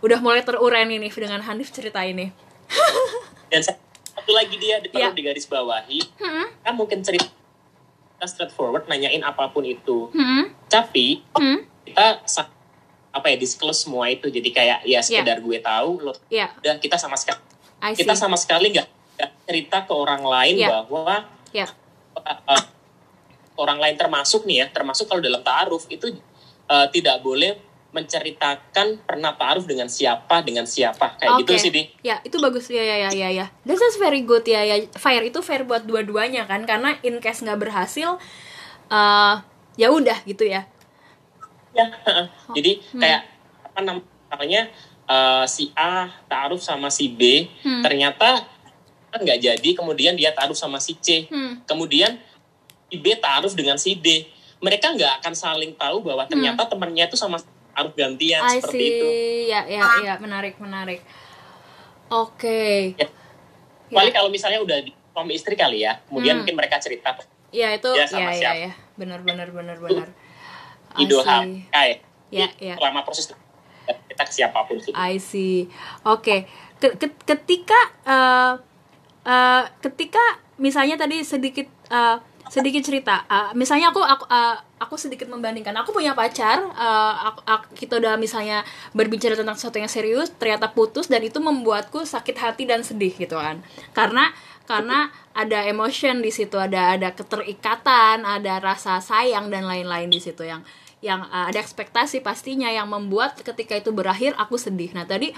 udah mulai terurai nih dengan Hanif cerita ini. Dan sa- satu lagi dia perlu Iya. digaris bawahi Hmm, kan mungkin cerita kita straightforward nanyain apa pun itu. Hmm, tapi hmm, kita apa ya disclose semua itu. Jadi kayak ya sekedar gue tahu lo ya, udah kita sama sekali kita sama sekali nggak cerita ke orang lain Iya. bahwa Ya, uh, uh, orang lain termasuk nih ya termasuk kalau dalam taaruf itu uh, tidak boleh menceritakan pernah taaruf dengan siapa dengan siapa kayak gitu Oke. sih di ya itu bagus ya ya ya ya ya. This is very good ya ya. Fair itu fair buat dua-duanya kan karena in case nggak berhasil, eh ya udah gitu ya. ya jadi Hmm. kayak apa namanya uh, si A taaruf sama si B Hmm. ternyata kan nggak jadi kemudian dia taaruf sama si C Hmm, kemudian si B taruh dengan si D mereka nggak akan saling tahu bahwa ternyata temannya itu sama taruh gantian. I seperti see. itu Ya, ya, ya, menarik, menarik. Oke. Ya. Kecuali kalau misalnya udah di suami istri kali ya kemudian Hmm. mungkin mereka cerita Ya, itu Ya, ya, sama ya, siapa. ya. Benar, benar, benar, benar. I Ido see. kayak Ya, ya. selama proses kita ke siapa pun sih I see. Oke. Ke- ke- ketika eh eh, ketika misalnya tadi sedikit eh, sedikit cerita, eh, misalnya aku aku eh, aku sedikit membandingkan. Aku punya pacar, eh, aku, aku- kita udah misalnya berbicara tentang sesuatu yang serius, ternyata putus dan itu membuatku sakit hati dan sedih gitu kan. Karena karena ada emotion di situ, ada ada keterikatan, ada rasa sayang dan lain-lain di situ yang yang uh, ada ekspektasi pastinya yang membuat ketika itu berakhir aku sedih. Nah tadi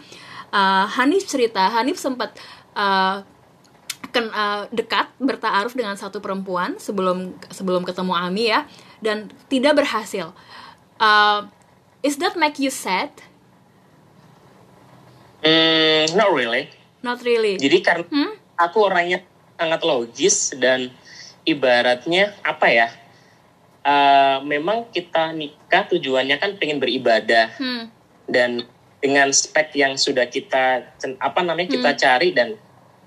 uh, Hanif cerita, Hanif sempat uh, ken- uh, dekat bertaaruf dengan satu perempuan sebelum sebelum ketemu Ami ya dan tidak berhasil. Uh, is that make you sad? Hmm, not really Not really. jadi karena Hmm? aku orangnya sangat logis dan ibaratnya apa ya eh, memang kita nikah tujuannya kan pengen beribadah Hmm. dan dengan spek yang sudah kita apa namanya kita cari dan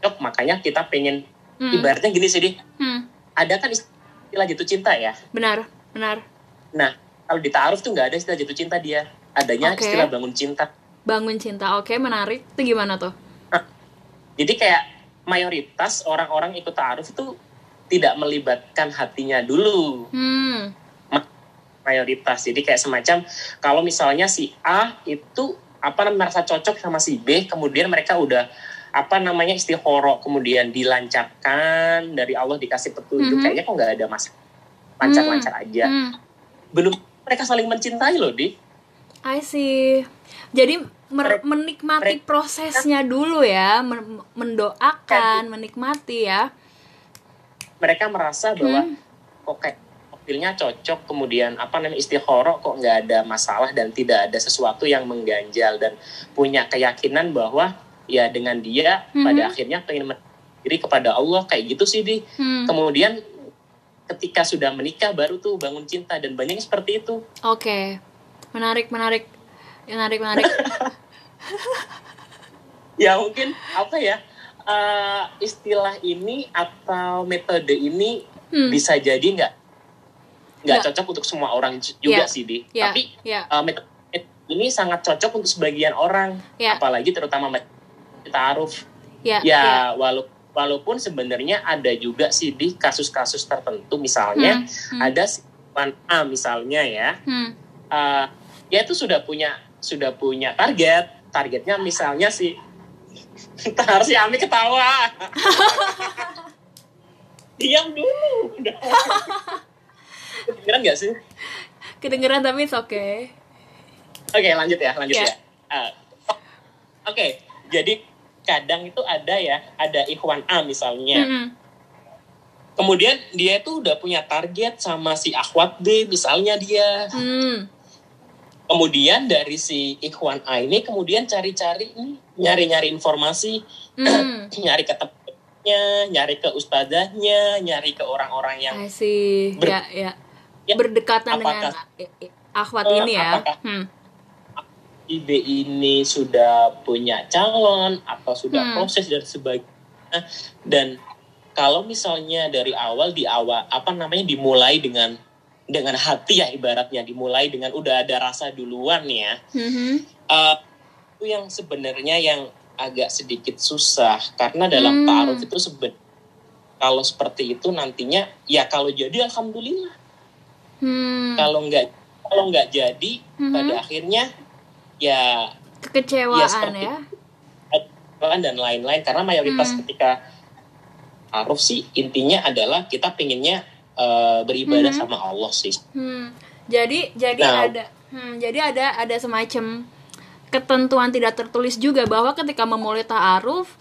cocok, makanya kita pengen Hmm. ibaratnya gini sih di Hmm. ada kan istilah jatuh cinta ya Benar, benar. nah kalau di ta'aruf tuh nggak ada istilah jatuh cinta dia adanya Oke. istilah bangun cinta Bangun cinta. Oke, menarik. Itu gimana tuh? Jadi kayak mayoritas orang-orang ikut ta'aruf itu tidak melibatkan hatinya dulu Hmm. mayoritas. Jadi kayak semacam kalau misalnya si A itu apa merasa cocok sama si B, kemudian mereka udah apa namanya istihoro kemudian dilancarkan dari Allah dikasih petunjuk Mhm. kayaknya kok nggak ada masalah lancar-lancar aja Hmm. belum mereka saling mencintai loh di I see. Jadi mer- menikmati mereka- prosesnya dulu ya, men- mendoakan, menikmati ya. mereka merasa bahwa Hmm. kok kayak profilnya cocok kemudian apa namanya istihoro kok nggak ada masalah dan tidak ada sesuatu yang mengganjal dan punya keyakinan bahwa ya dengan dia Mhm. pada akhirnya pengen diri kepada Allah kayak gitu sih di Hmm. kemudian ketika sudah menikah baru tuh bangun cinta dan banyak seperti itu Oke, menarik, menarik, menarik, menarik. ya mungkin apa ya eh, istilah ini atau metode ini Hmm. bisa jadi nggak nggak Nggak. cocok untuk semua orang ju- juga Ya. sih di Ya, tapi ya, uh, metode ini sangat cocok untuk sebagian orang ya, apalagi terutama taaruf ya, ya ya. walau walaupun sebenarnya ada juga sih di kasus-kasus tertentu misalnya Hmm, hmm. ada si A misalnya ya Hmm. uh, dia itu sudah punya sudah punya target targetnya misalnya si Ntar si Ami ketawa diam dulu kedengeran gak sih Kedengeran tapi it's okay. Oke, lanjut ya, lanjut Ya. ya. Ah, Oke, jadi kadang itu ada ya, ada ikhwan A misalnya. Mm-mm. Kemudian dia itu udah punya target sama si akhwat B misalnya dia. Hmm. Kemudian dari si ikhwan A ini kemudian cari-cari nih, nyari-nyari informasi, Hmm. nyari ke tempatnya, nyari ke ustazahnya, nyari ke orang-orang yang. Ber- ya, ya. Ya, Berdekatan apakah- dengan akhwat Eh, ini ya. apakah- Hmm. Si B ini sudah punya calon atau sudah Hmm. proses dan sebagainya dan kalau misalnya dari awal di awal apa namanya dimulai dengan dengan hati ya ibaratnya dimulai dengan udah ada rasa duluan ya Mhm. Eh, itu yang sebenarnya yang agak sedikit susah karena dalam Hmm. taaruf itu seben kalau seperti itu nantinya ya kalau jadi alhamdulillah Hmm. kalau nggak kalau nggak jadi Mhm. pada akhirnya ya Kekecewaan Ya, seperti ya. dan lain-lain karena mayoritas Hmm. ketika aruf sih intinya adalah kita pengennya eh, beribadah Mhm. sama Allah sih Hmm. Jadi jadi Nah. ada hmm, jadi ada ada semacam ketentuan tidak tertulis juga bahwa ketika memulai ta'aruf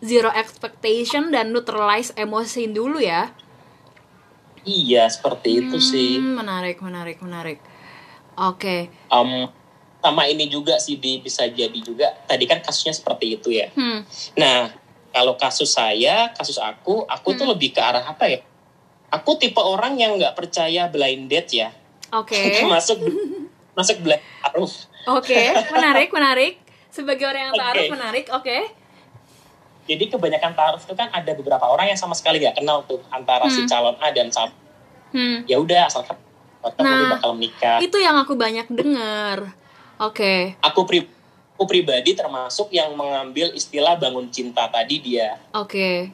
zero expectation dan neutralize emosi dulu ya. iya seperti itu sih Hmm, menarik, menarik, menarik. Oke. Em, sama ini juga sih di bisa jadi juga tadi kan kasusnya seperti itu ya Hmm. nah kalau kasus saya kasus aku aku tuh Hmm. lebih ke arah apa ya aku tipe orang yang nggak percaya blind date ya Oke. masuk masuk blind taruh Oke, menarik, menarik. Sebagai orang yang taruh Oke. menarik, oke. jadi kebanyakan taruh itu kan ada beberapa orang yang sama sekali nggak kenal tuh antara si Hmm. calon A dan calon Hmm. ya udah asalkan cocok Nah. bakal menikah Itu yang aku banyak dengar. Oke. aku pri aku pribadi termasuk yang mengambil istilah bangun cinta tadi dia Oke.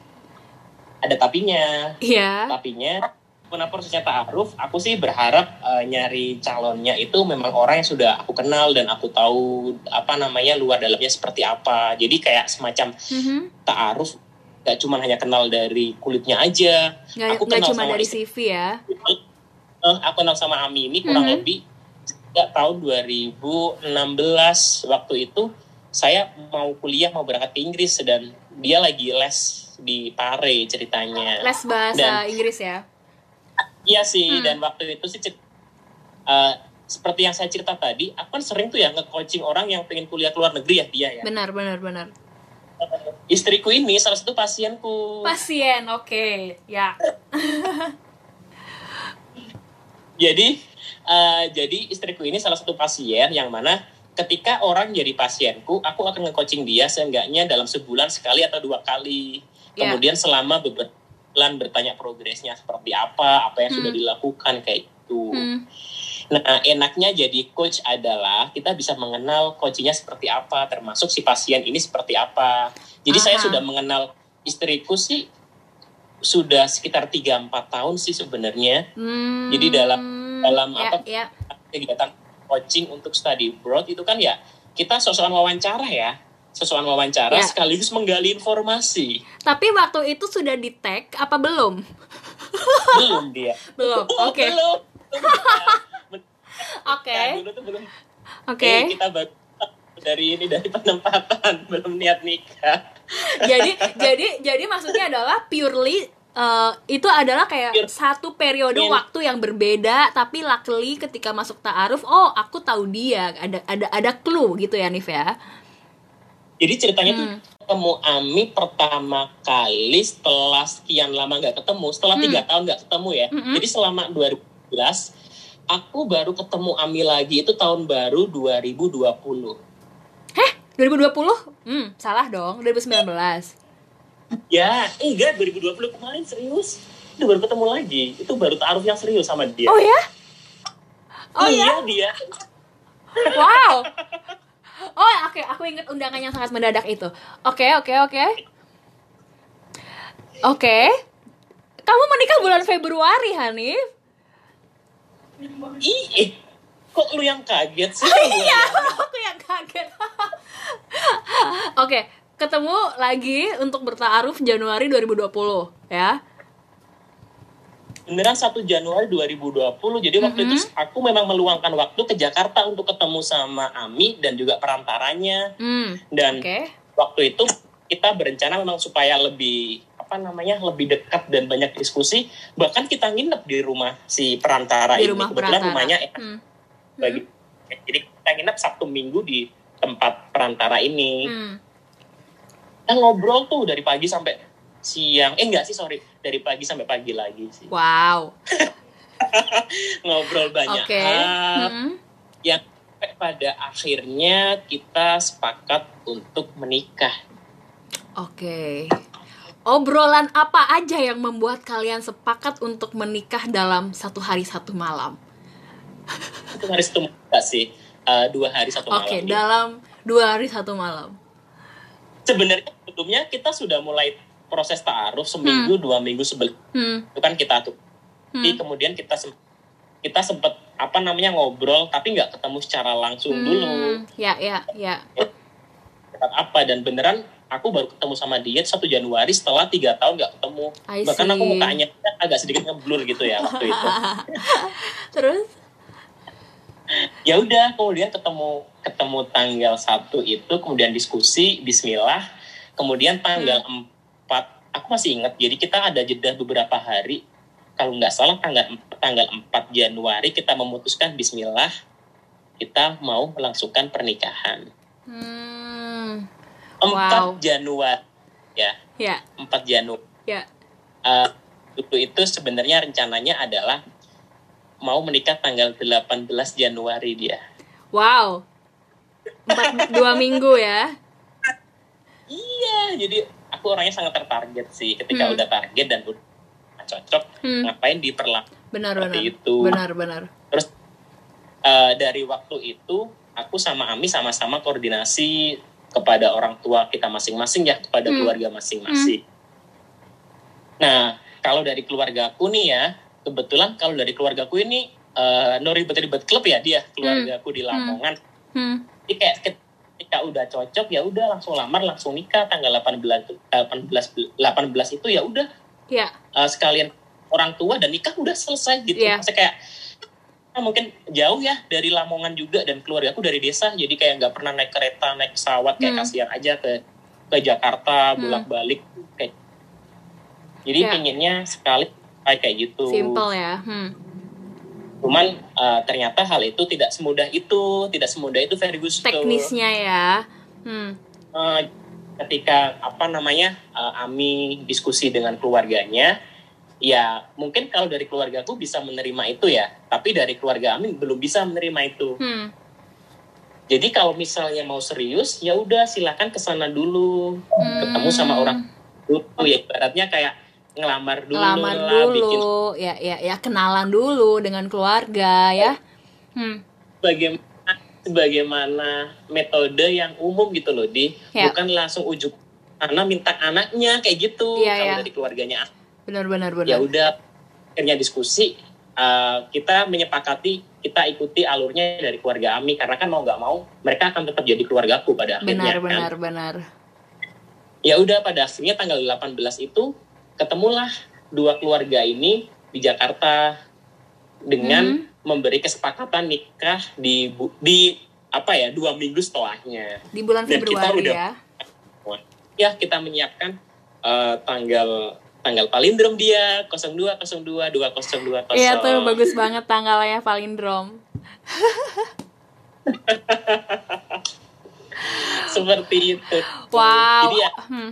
ada tapinya Iya. tapinya kenapa prosesnya ta'aruf aku sih berharap eh, nyari calonnya itu memang orang yang sudah aku kenal dan aku tahu apa namanya luar dalamnya seperti apa jadi kayak semacam Mhm. ta'aruf gak cuma hanya kenal dari kulitnya aja Nggak, Aku nggak kenal cuma sama dari. CV ya. Eh, aku kenal sama Ami ini kurang Mhm. lebih tahun 2016 waktu itu saya mau kuliah mau berangkat ke Inggris dan dia lagi les di Pare ceritanya Les bahasa Dan- Inggris ya. Iya sih, Hmm. dan waktu itu sih eh, seperti yang saya cerita tadi, aku kan sering tuh ya nge-coaching orang yang pengen kuliah ke luar negeri ya dia ya. Benar, benar, benar. Istriku ini salah satu pasienku. Pasien, oke. Ya. Jadi eh, jadi istriku ini salah satu pasien yang mana ketika orang jadi pasienku, aku akan nge-coaching dia seenggaknya dalam sebulan sekali atau dua kali. Ya. Kemudian selama beberapa bulan bertanya progresnya seperti apa, apa yang sudah Hmm. dilakukan kayak itu. Hmm. Nah, enaknya jadi coach adalah kita bisa mengenal coachingnya seperti apa, termasuk si pasien ini seperti apa. Jadi saya Aha. sudah mengenal istriku sih sudah sekitar 3-4 tahun sih sebenarnya Hmm. Jadi dalam- dalam ya, apa? Ya. kegiatan coaching untuk study abroad itu kan ya kita sosokan wawancara ya, sosokan wawancara Ya. sekaligus menggali informasi. Tapi waktu itu sudah di tag apa belum? Belum dia. Belum. Oh, Oke. Belum. Oke. Nah, tuh belum Oke. Eh, kita dari ini dari penempatan belum niat nikah. jadi jadi jadi maksudnya adalah purely eh, itu adalah kayak Pure. satu periode Pure. waktu yang berbeda tapi luckily ketika masuk ta'aruf oh aku tahu dia ada ada ada clue gitu ya Nif ya Jadi ceritanya tuh Hmm. ketemu Ami pertama kali setelah sekian lama nggak ketemu, setelah Hmm. tiga tahun nggak ketemu ya. Mm-mm. Jadi selama 2011 aku baru ketemu Ami lagi itu tahun baru 2020. 2020 hmm salah dong 2019 Ya, enggak 2020 kemarin serius. Itu baru ketemu lagi. Itu baru taruh yang serius sama dia. oh ya oh ya iya dia. wow oh oke aku ingat undangan yang sangat mendadak itu oke oke oke oke kamu menikah bulan Februari Hanif Ih, kok lu yang kaget sih? iya aku yang kaget oke ketemu lagi untuk bertaaruf Januari 2020 ya Beneran 1 Januari 2020. Jadi waktu Mhm. itu aku memang meluangkan waktu ke Jakarta untuk ketemu sama Ami dan juga perantaranya. hmm Dan oke waktu itu kita berencana memang supaya lebih apa namanya lebih dekat dan banyak diskusi bahkan kita nginep di rumah si perantara di ini rumah kebetulan perantara rumahnya enak hmm. bagi jadi kita nginep sabtu minggu di tempat perantara ini Hmm. Kita ngobrol tuh dari pagi sampai siang. Eh enggak sih sorry. Dari pagi sampai pagi lagi sih. Wow. Ngobrol banyak oke. hal Hmm. yang pada akhirnya kita sepakat untuk menikah. Oke. Obrolan apa aja yang membuat kalian sepakat untuk menikah dalam satu hari satu malam? itu hari satu enggak sih. Eh, dua hari satu malam. Oke, dalam dua hari satu malam. sebenarnya sebelumnya kita sudah mulai proses taaruf seminggu dua minggu sebelum Hmm. itu kan kita tuh Jadi Hmm. kemudian kita sem- kita sempat apa namanya ngobrol tapi nggak ketemu secara langsung dulu Hmm, Ya, ya, ya. Tempat apa dan beneran aku baru ketemu sama dia 1 Januari setelah tiga tahun nggak ketemu bahkan aku mukanya agak sedikit ngeblur gitu ya waktu itu Terus? ya udah kemudian ketemu ketemu tanggal satu itu kemudian diskusi Bismillah kemudian tanggal Hmm. 4 aku masih ingat jadi kita ada jeda beberapa hari kalau nggak salah tanggal tanggal 4 Januari kita memutuskan Bismillah kita mau melangsungkan pernikahan Hmm. 4 Wow. Januari ya Ya, 4 Januari ya. Eh, dulu itu sebenarnya rencananya adalah mau menikah tanggal 18 Januari dia. Wow. Empat, dua minggu ya. Iya, jadi aku orangnya sangat tertarget sih. Ketika Hmm. udah target dan udah cocok, Hmm. ngapain diperlakukan Benar seperti benar. itu. Benar benar. Terus eh, dari waktu itu aku sama Ami sama-sama koordinasi kepada orang tua kita masing-masing ya, kepada Hmm. keluarga masing-masing. Nah, kalau dari keluarga aku nih ya, kebetulan kalau dari keluarga aku ini eh, no ribet-ribet klub ya dia, keluarga aku di Lamongan. Hmm. Jadi kayak ketika udah cocok ya udah langsung lamar, langsung nikah tanggal 18 18 18 itu ya udah Ya. uh, sekalian orang tua dan nikah udah selesai gitu. Iya. Maksudnya kayak nah, mungkin jauh ya dari Lamongan juga dan keluarga aku dari desa jadi kayak nggak pernah naik kereta naik pesawat kayak Hmm. kasihan aja ke ke Jakarta Hmm. bolak balik kayak jadi Iya. pengennya sekali kayak kayak gitu. Simple ya. Hmm. Cuman uh, ternyata hal itu tidak semudah itu, tidak semudah itu Fergus. Teknisnya ya. Hmm. Uh, ketika apa namanya uh, Ami diskusi dengan keluarganya ya mungkin kalau dari keluargaku bisa menerima itu ya tapi dari keluarga Ami belum bisa menerima itu Hmm. jadi kalau misalnya mau serius ya udah silakan ke sana dulu ketemu sama orang dulu ya ibaratnya kayak ngelamar dulu Ngelamar lah, bikin dulu, ya ya ya kenalan dulu dengan keluarga ya. Hmm. bagaimana sebagaimana metode yang umum gitu loh di Ya. bukan langsung ujuk karena minta anaknya kayak gitu Iya, kalau iya. dari keluarganya Benar benar ya benar. udah akhirnya diskusi uh, kita menyepakati kita ikuti alurnya dari keluarga Ami karena kan mau nggak mau mereka akan tetap jadi keluargaku pada akhirnya Benar kan. benar benar. ya udah pada akhirnya tanggal 18 itu ketemulah dua keluarga ini di Jakarta dengan Hmm. memberi kesepakatan nikah di di apa ya dua minggu setelahnya Di bulan Dan kita Februari udah- ya. ya kita menyiapkan uh, tanggal tanggal palindrom dia 02 02 202 Iya tuh bagus banget tanggalnya palindrom. seperti itu Wow. jadi ya Hmm.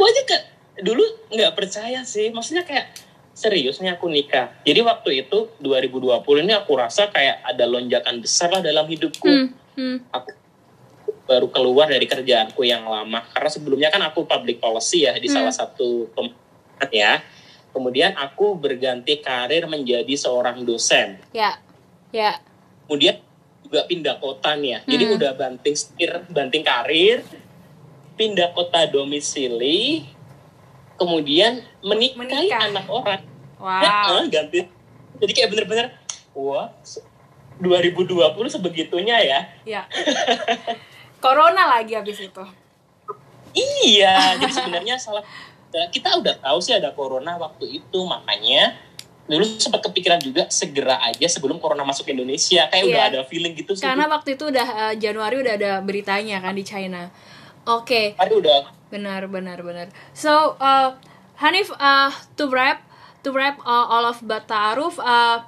Aku aja ke dulu nggak percaya sih maksudnya kayak seriusnya aku nikah jadi waktu itu 2020 ini aku rasa kayak ada lonjakan besar lah dalam hidupku Hmm. Hmm. aku baru keluar dari kerjaanku yang lama karena sebelumnya kan aku public policy ya di Hmm. salah satu pemerintah ya kemudian aku berganti karir menjadi seorang dosen Ya. Ya. kemudian juga pindah kota nih ya jadi Hmm. udah banting setir banting karir pindah kota domisili kemudian menikahi Menikah. anak orang Wow. Heeh, ganti jadi kayak bener-bener wah se- 2020 sebegitunya ya Ya. Corona lagi habis itu. iya jadi sebenarnya salah kita udah tahu sih ada corona waktu itu makanya dulu sempat kepikiran juga segera aja sebelum corona masuk ke Indonesia kayak udah Iya. ada feeling gitu sih Karena waktu itu udah eh, Januari udah ada beritanya kan di China. Oke, Hari udah. Benar benar benar. So, uh, Hanif uh, to wrap to wrap uh, all of Bata'aruf uh,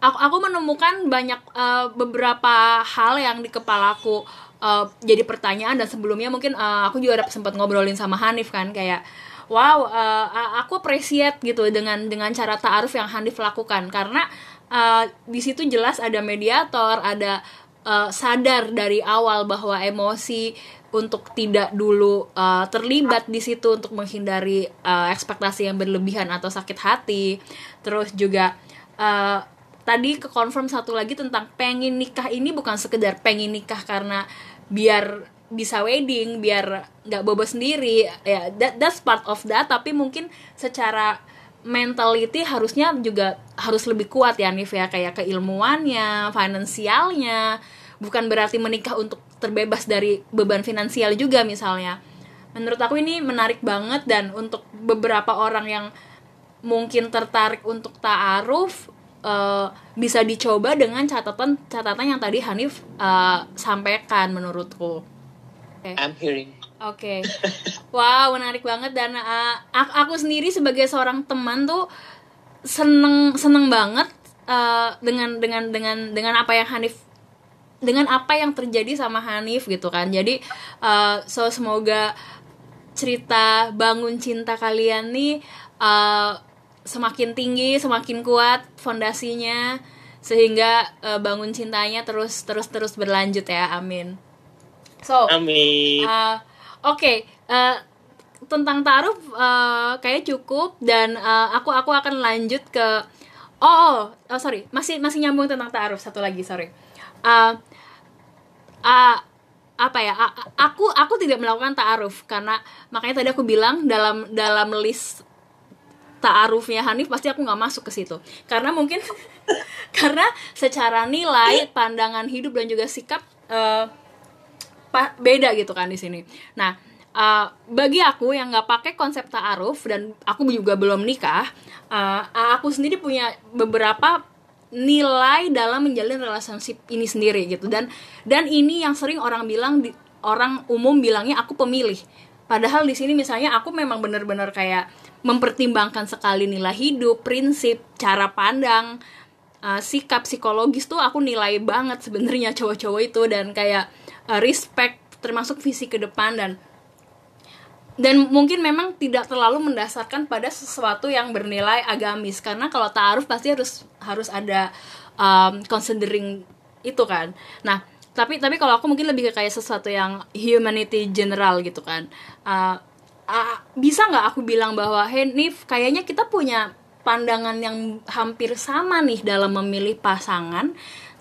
aku aku menemukan banyak uh, beberapa hal yang di kepalaku uh, jadi pertanyaan. Dan sebelumnya mungkin uh, aku juga ada sempat ngobrolin sama Hanif kan kayak wow uh, aku appreciate gitu dengan dengan cara ta'aruf yang Hanif lakukan. Karena uh, di situ jelas ada mediator ada uh, sadar dari awal bahwa emosi untuk tidak dulu uh, terlibat di situ untuk menghindari uh, ekspektasi yang berlebihan atau sakit hati. Terus juga uh, tadi ke confirm satu lagi tentang pengen nikah ini bukan sekedar pengen nikah karena biar bisa wedding biar nggak bobo sendiri. Ya that, that's part of that. Tapi mungkin secara mentality harusnya juga harus lebih kuat ya Nif ya. Kayak keilmuannya finansialnya. Bukan berarti menikah untuk terbebas dari beban finansial juga misalnya. Menurut aku ini menarik banget dan untuk beberapa orang yang mungkin tertarik untuk ta'aruf eh, bisa dicoba dengan catatan catatan yang tadi Hanif eh, sampaikan menurutku. I'm hearing. Oke, wow menarik banget dan uh, aku, aku sendiri sebagai seorang teman tuh seneng seneng banget uh, dengan dengan dengan dengan apa yang Hanif dengan apa yang terjadi sama Hanif gitu kan. Jadi uh, so semoga cerita bangun cinta kalian nih uh, semakin tinggi semakin kuat fondasinya sehingga uh, bangun cintanya terus terus terus berlanjut ya. Amin. So amin. uh, oke okay, uh, tentang taruh uh, kayak cukup dan uh, aku aku akan lanjut ke oh, oh, oh sorry masih masih nyambung tentang taruh satu lagi sorry. Uh, uh, apa ya aku aku tidak melakukan taaruf karena makanya tadi aku bilang dalam dalam list taarufnya Hanif pasti aku nggak masuk ke situ. Karena mungkin karena secara nilai pandangan hidup dan juga sikap uh, beda gitu kan di sini. Nah uh, bagi aku yang nggak pakai konsep taaruf dan aku juga belum nikah uh, aku sendiri punya beberapa nilai dalam menjalin relationship ini sendiri gitu. Dan dan ini yang sering orang bilang di, orang umum bilangnya aku pemilih. Padahal di sini misalnya aku memang benar-benar kayak mempertimbangkan sekali nilai hidup prinsip cara pandang uh, sikap psikologis tuh aku nilai banget sebenarnya cowok-cowok itu. Dan kayak uh, respect termasuk visi ke depan dan dan mungkin memang tidak terlalu mendasarkan pada sesuatu yang bernilai agamis. Karena kalau taaruf pasti harus harus ada um, considering itu kan. Nah tapi tapi kalau aku mungkin lebih ke kayak sesuatu yang humanity general gitu kan. Uh, uh, bisa nggak aku bilang bahwa hey Nif kayaknya kita punya pandangan yang hampir sama nih dalam memilih pasangan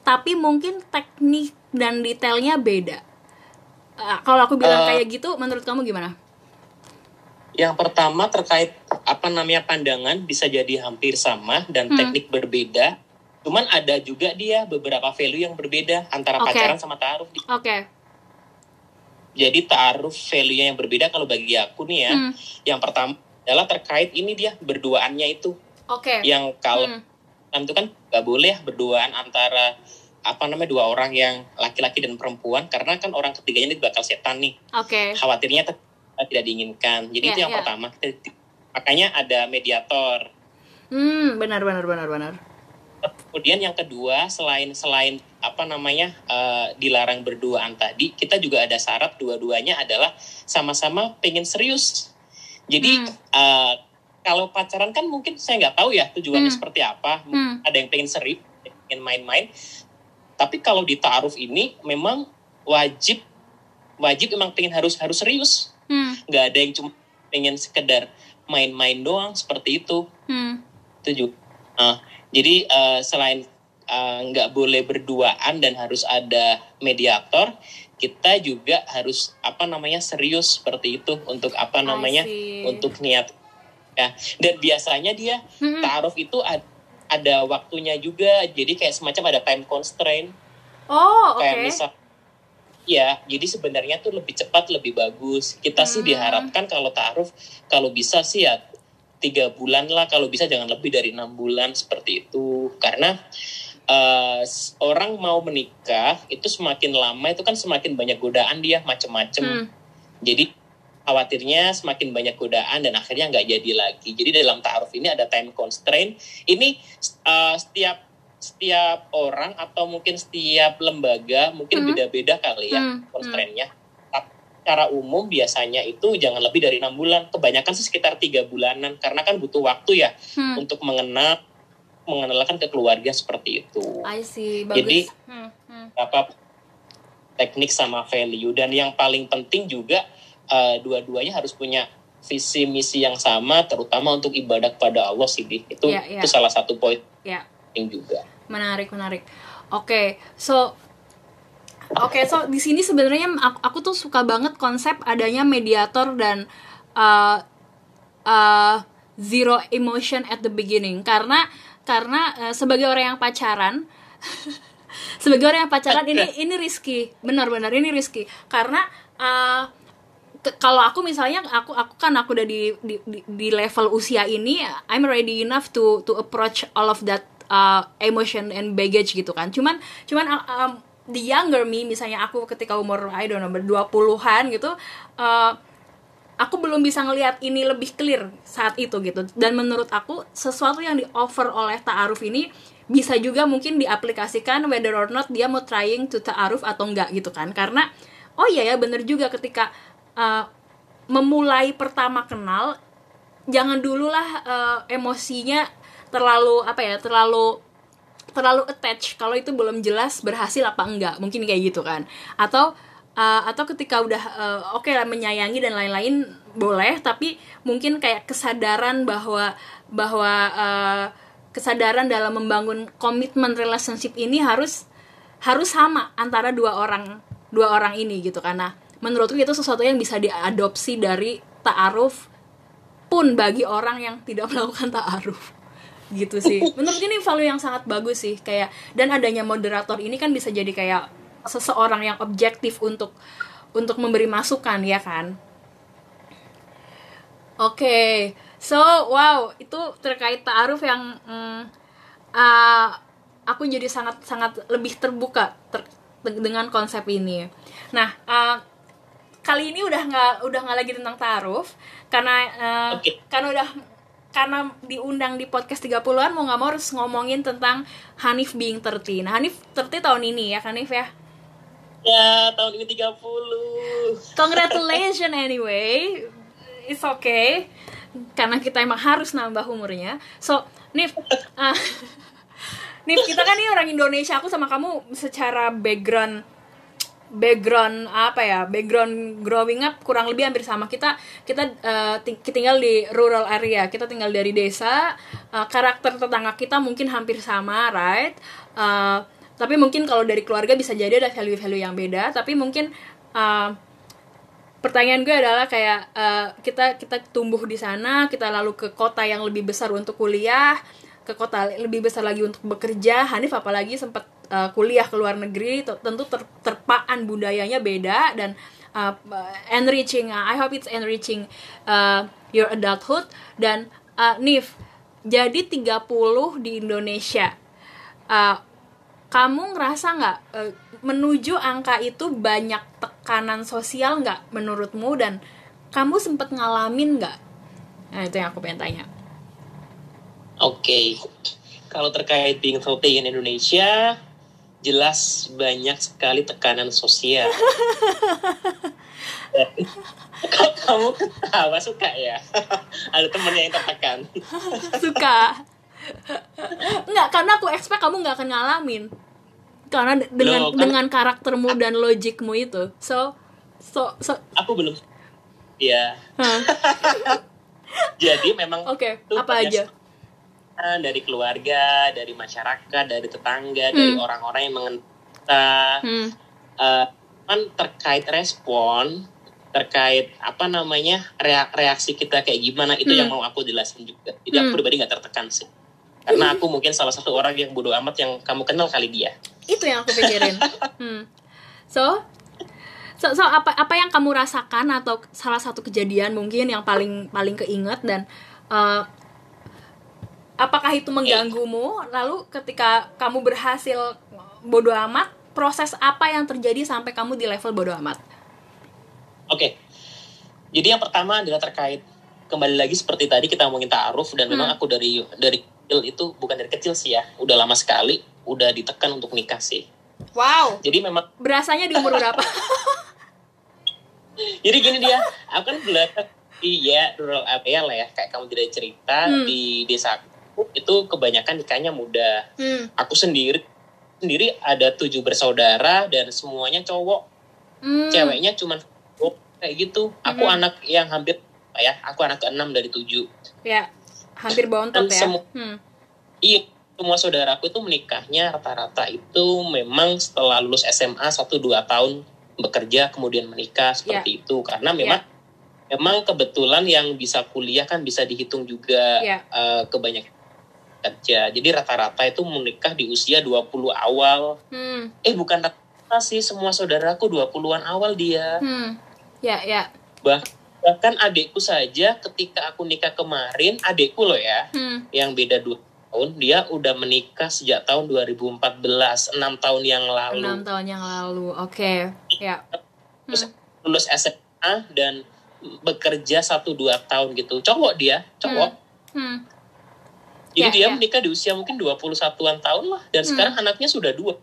tapi mungkin teknik dan detailnya beda. Uh, kalau aku bilang uh, kayak gitu menurut kamu gimana yang pertama terkait apa namanya pandangan bisa jadi hampir sama dan hmm. teknik berbeda. Cuman ada juga dia beberapa value yang berbeda antara okay. pacaran sama taruh. Oke. Okay. Jadi taruh value-nya yang berbeda kalau bagi aku nih ya. Hmm. Yang pertama adalah terkait ini dia berduaannya itu. Oke. Okay. Yang kalau hmm. itu kan nggak boleh berduaan antara apa namanya dua orang yang laki-laki dan perempuan karena kan orang ketiganya ini bakal setan nih. Oke. Okay. Khawatirnya tidak diinginkan. Jadi yeah, itu yang yeah. pertama. Makanya ada mediator. Hmm, benar benar benar benar. Kemudian yang kedua, selain selain apa namanya uh, dilarang berduaan tadi, kita juga ada syarat dua-duanya adalah sama-sama pengen serius. Jadi hmm. uh, kalau pacaran kan mungkin saya nggak tahu ya tujuannya hmm. seperti apa. Hmm. Ada yang pengen serius, pengen main-main. Tapi kalau di taaruf ini memang wajib wajib memang pengen harus harus serius hmm. nggak ada yang cuma pengen sekedar main-main doang seperti itu hmm. itu juga uh, jadi uh, selain uh, nggak uh, boleh berduaan dan harus ada mediator kita juga harus apa namanya serius seperti itu untuk apa namanya untuk niat ya dan biasanya dia hmm. taruh itu ada, ada waktunya juga jadi kayak semacam ada time constraint oh kayak okay. misal Ya, jadi sebenarnya tuh lebih cepat lebih bagus. Kita hmm. sih diharapkan kalau taruh kalau bisa sih ya tiga bulan lah, kalau bisa jangan lebih dari enam bulan seperti itu. Karena uh, orang mau menikah itu semakin lama itu kan semakin banyak godaan dia macem-macem. Hmm. Jadi khawatirnya semakin banyak godaan dan akhirnya nggak jadi lagi. Jadi dalam taruh ini ada time constraint. Ini uh, setiap setiap orang atau mungkin setiap lembaga mungkin hmm. beda-beda kali ya hmm. Hmm. Secara umum biasanya itu jangan lebih dari enam bulan. Kebanyakan sih sekitar tiga bulanan karena kan butuh waktu ya hmm. untuk mengenal mengenalkan ke keluarga seperti itu. I see. Bagus. Jadi hmm. Hmm. apa teknik sama value dan yang paling penting juga uh, dua-duanya harus punya visi misi yang sama terutama untuk ibadah kepada Allah sih itu yeah, yeah. itu salah satu poin yeah. Juga. Menarik menarik. Oke okay, so Oke, okay, so di sini sebenarnya aku, aku tuh suka banget konsep adanya mediator dan uh, uh, zero emotion at the beginning. Karena karena uh, sebagai orang yang pacaran sebagai orang yang pacaran ini ini risky. Benar-benar ini risky. Karena uh, kalau aku misalnya aku aku kan aku udah di, di di level usia ini I'm ready enough to to approach all of that uh, emotion and baggage gitu kan. Cuman cuman uh, um, the younger me misalnya aku ketika umur I don't know berdua puluhan gitu uh, aku belum bisa ngelihat ini lebih clear saat itu gitu. Dan menurut aku sesuatu yang di offer oleh ta'aruf ini bisa juga mungkin diaplikasikan whether or not dia mau trying to ta'aruf atau enggak gitu kan. Karena oh iya ya bener juga ketika uh, memulai pertama kenal jangan dululah uh, emosinya terlalu apa ya terlalu terlalu attach kalau itu belum jelas berhasil apa enggak. Mungkin kayak gitu kan. Atau uh, atau ketika udah uh, oke okay lah menyayangi dan lain-lain boleh. Tapi mungkin kayak kesadaran bahwa bahwa uh, kesadaran dalam membangun komitmen relationship ini harus harus sama antara dua orang dua orang ini gitu karena menurutku itu sesuatu yang bisa diadopsi dari ta'aruf pun bagi orang yang tidak melakukan ta'aruf gitu sih menurut ini value yang sangat bagus sih kayak dan adanya moderator ini kan bisa jadi kayak seseorang yang objektif untuk untuk memberi masukan ya kan oke okay. so wow itu terkait ta'aruf yang mm, uh, aku jadi sangat sangat lebih terbuka ter, dengan konsep ini nah uh, kali ini udah nggak udah nggak lagi tentang ta'aruf karena uh, okay. karena udah karena diundang di podcast 30-an mau nggak mau harus ngomongin tentang Hanif being 30. Nah, Hanif 30 tahun ini ya, Hanif ya? Ya, tahun ini 30. Congratulations anyway. It's okay. Karena kita emang harus nambah umurnya. So, Nif, uh, Nif kita kan ini orang Indonesia. Aku sama kamu secara background background apa ya background growing up kurang lebih hampir sama. Kita kita uh, tinggal di rural area kita tinggal dari desa uh, karakter tetangga kita mungkin hampir sama right? Uh, tapi mungkin kalau dari keluarga bisa jadi ada value-value yang beda tapi mungkin uh, pertanyaan gue adalah kayak uh, kita kita tumbuh di sana kita lalu ke kota yang lebih besar untuk kuliah ke kota lebih besar lagi untuk bekerja. Hanif apalagi sempat uh, kuliah ke luar negeri tentu ter, terpaan budayanya beda dan uh, enriching uh, I hope it's enriching uh, your adulthood. Dan uh, Nif jadi 30 di Indonesia uh, kamu ngerasa nggak uh, menuju angka itu banyak tekanan sosial nggak menurutmu? Dan kamu sempat ngalamin nggak? Nah itu yang aku pengen tanya. Oke. Okay. kalau terkait being healthy in Indonesia jelas banyak sekali tekanan sosial. Kok kamu ketawa suka ya? Ada temennya yang tertekan. suka. Enggak, karena aku expect kamu nggak akan ngalamin. Karena dengan Loh, kan, dengan karaktermu dan logikmu itu. So so so aku belum Iya. Jadi memang Oke, okay, apa aja? Dari keluarga, dari masyarakat, dari tetangga, hmm. dari orang-orang yang mengenal hmm. uh, kan terkait respon, terkait apa namanya reaksi kita kayak gimana itu hmm. yang mau aku jelasin juga. Jadi hmm. aku pribadi nggak tertekan sih, karena aku mungkin salah satu orang yang bodoh amat yang kamu kenal kali dia. Itu yang aku pikirin. hmm. So, so, so apa apa yang kamu rasakan atau salah satu kejadian mungkin yang paling paling keinget dan uh, apakah itu mengganggumu lalu ketika kamu berhasil bodoh amat proses apa yang terjadi sampai kamu di level bodoh amat oke okay. jadi yang pertama adalah terkait kembali lagi seperti tadi kita ngomongin ta'aruf dan hmm. memang aku dari dari kecil itu bukan dari kecil sih ya udah lama sekali udah ditekan untuk nikah sih wow jadi memang berasanya di umur berapa jadi gini dia aku kan belajar iya rural area lah ya kayak kamu tidak cerita hmm. di desa itu kebanyakan nikahnya muda. Hmm. Aku sendiri sendiri ada tujuh bersaudara dan semuanya cowok. Hmm. Ceweknya cuma oh, kayak gitu. Aku hmm. anak yang hampir ya, aku anak keenam dari tujuh. Ya, hampir bontot ya. Semu hmm. Iya, semua saudaraku itu menikahnya rata-rata itu memang setelah lulus SMA satu dua tahun bekerja kemudian menikah seperti yeah. itu karena memang yeah. memang kebetulan yang bisa kuliah kan bisa dihitung juga yeah. uh, kebanyakan kerja. Jadi rata-rata itu menikah di usia 20 awal. Hmm. Eh bukan rata sih, semua saudaraku 20-an awal dia. Hmm. Ya, ya. Bah, bahkan adikku saja ketika aku nikah kemarin, adikku loh ya, hmm. yang beda 2 tahun, dia udah menikah sejak tahun 2014, 6 tahun yang lalu. 6 tahun yang lalu. Oke, okay. ya. Terus hmm. lulus SMA dan bekerja 1 2 tahun gitu. Cowok dia, cowok. Hmm. Hmm jadi yeah, dia yeah. menikah di usia mungkin 21-an tahun lah dan hmm. sekarang anaknya sudah dua.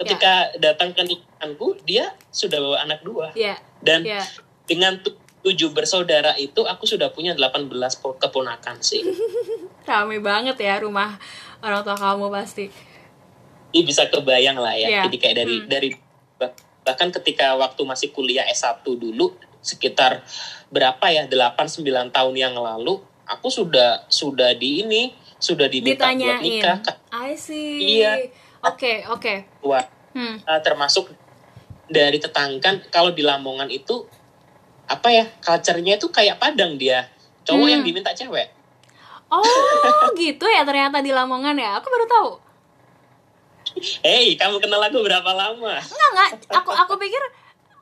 Ketika yeah. datang ke nikahanku dia sudah bawa anak dua. Yeah. Dan yeah. dengan tujuh bersaudara itu aku sudah punya 18 po- keponakan sih. Rame banget ya rumah orang tua kamu pasti. Ini bisa kebayang lah ya. Iya. Jadi kayak dari Hmm. dari bah- bahkan ketika waktu masih kuliah S1 dulu sekitar berapa ya 8 9 tahun yang lalu aku sudah sudah di ini sudah diminta buat nikah I see. Iya. Oke, oke. tua. Hmm. Uh, termasuk dari tetangga kalau di Lamongan itu apa ya culture-nya itu kayak Padang dia cowok Hmm. yang diminta cewek Oh, gitu ya ternyata di Lamongan ya. Aku baru tahu. Hei kamu kenal aku berapa lama Enggak, enggak. Aku aku pikir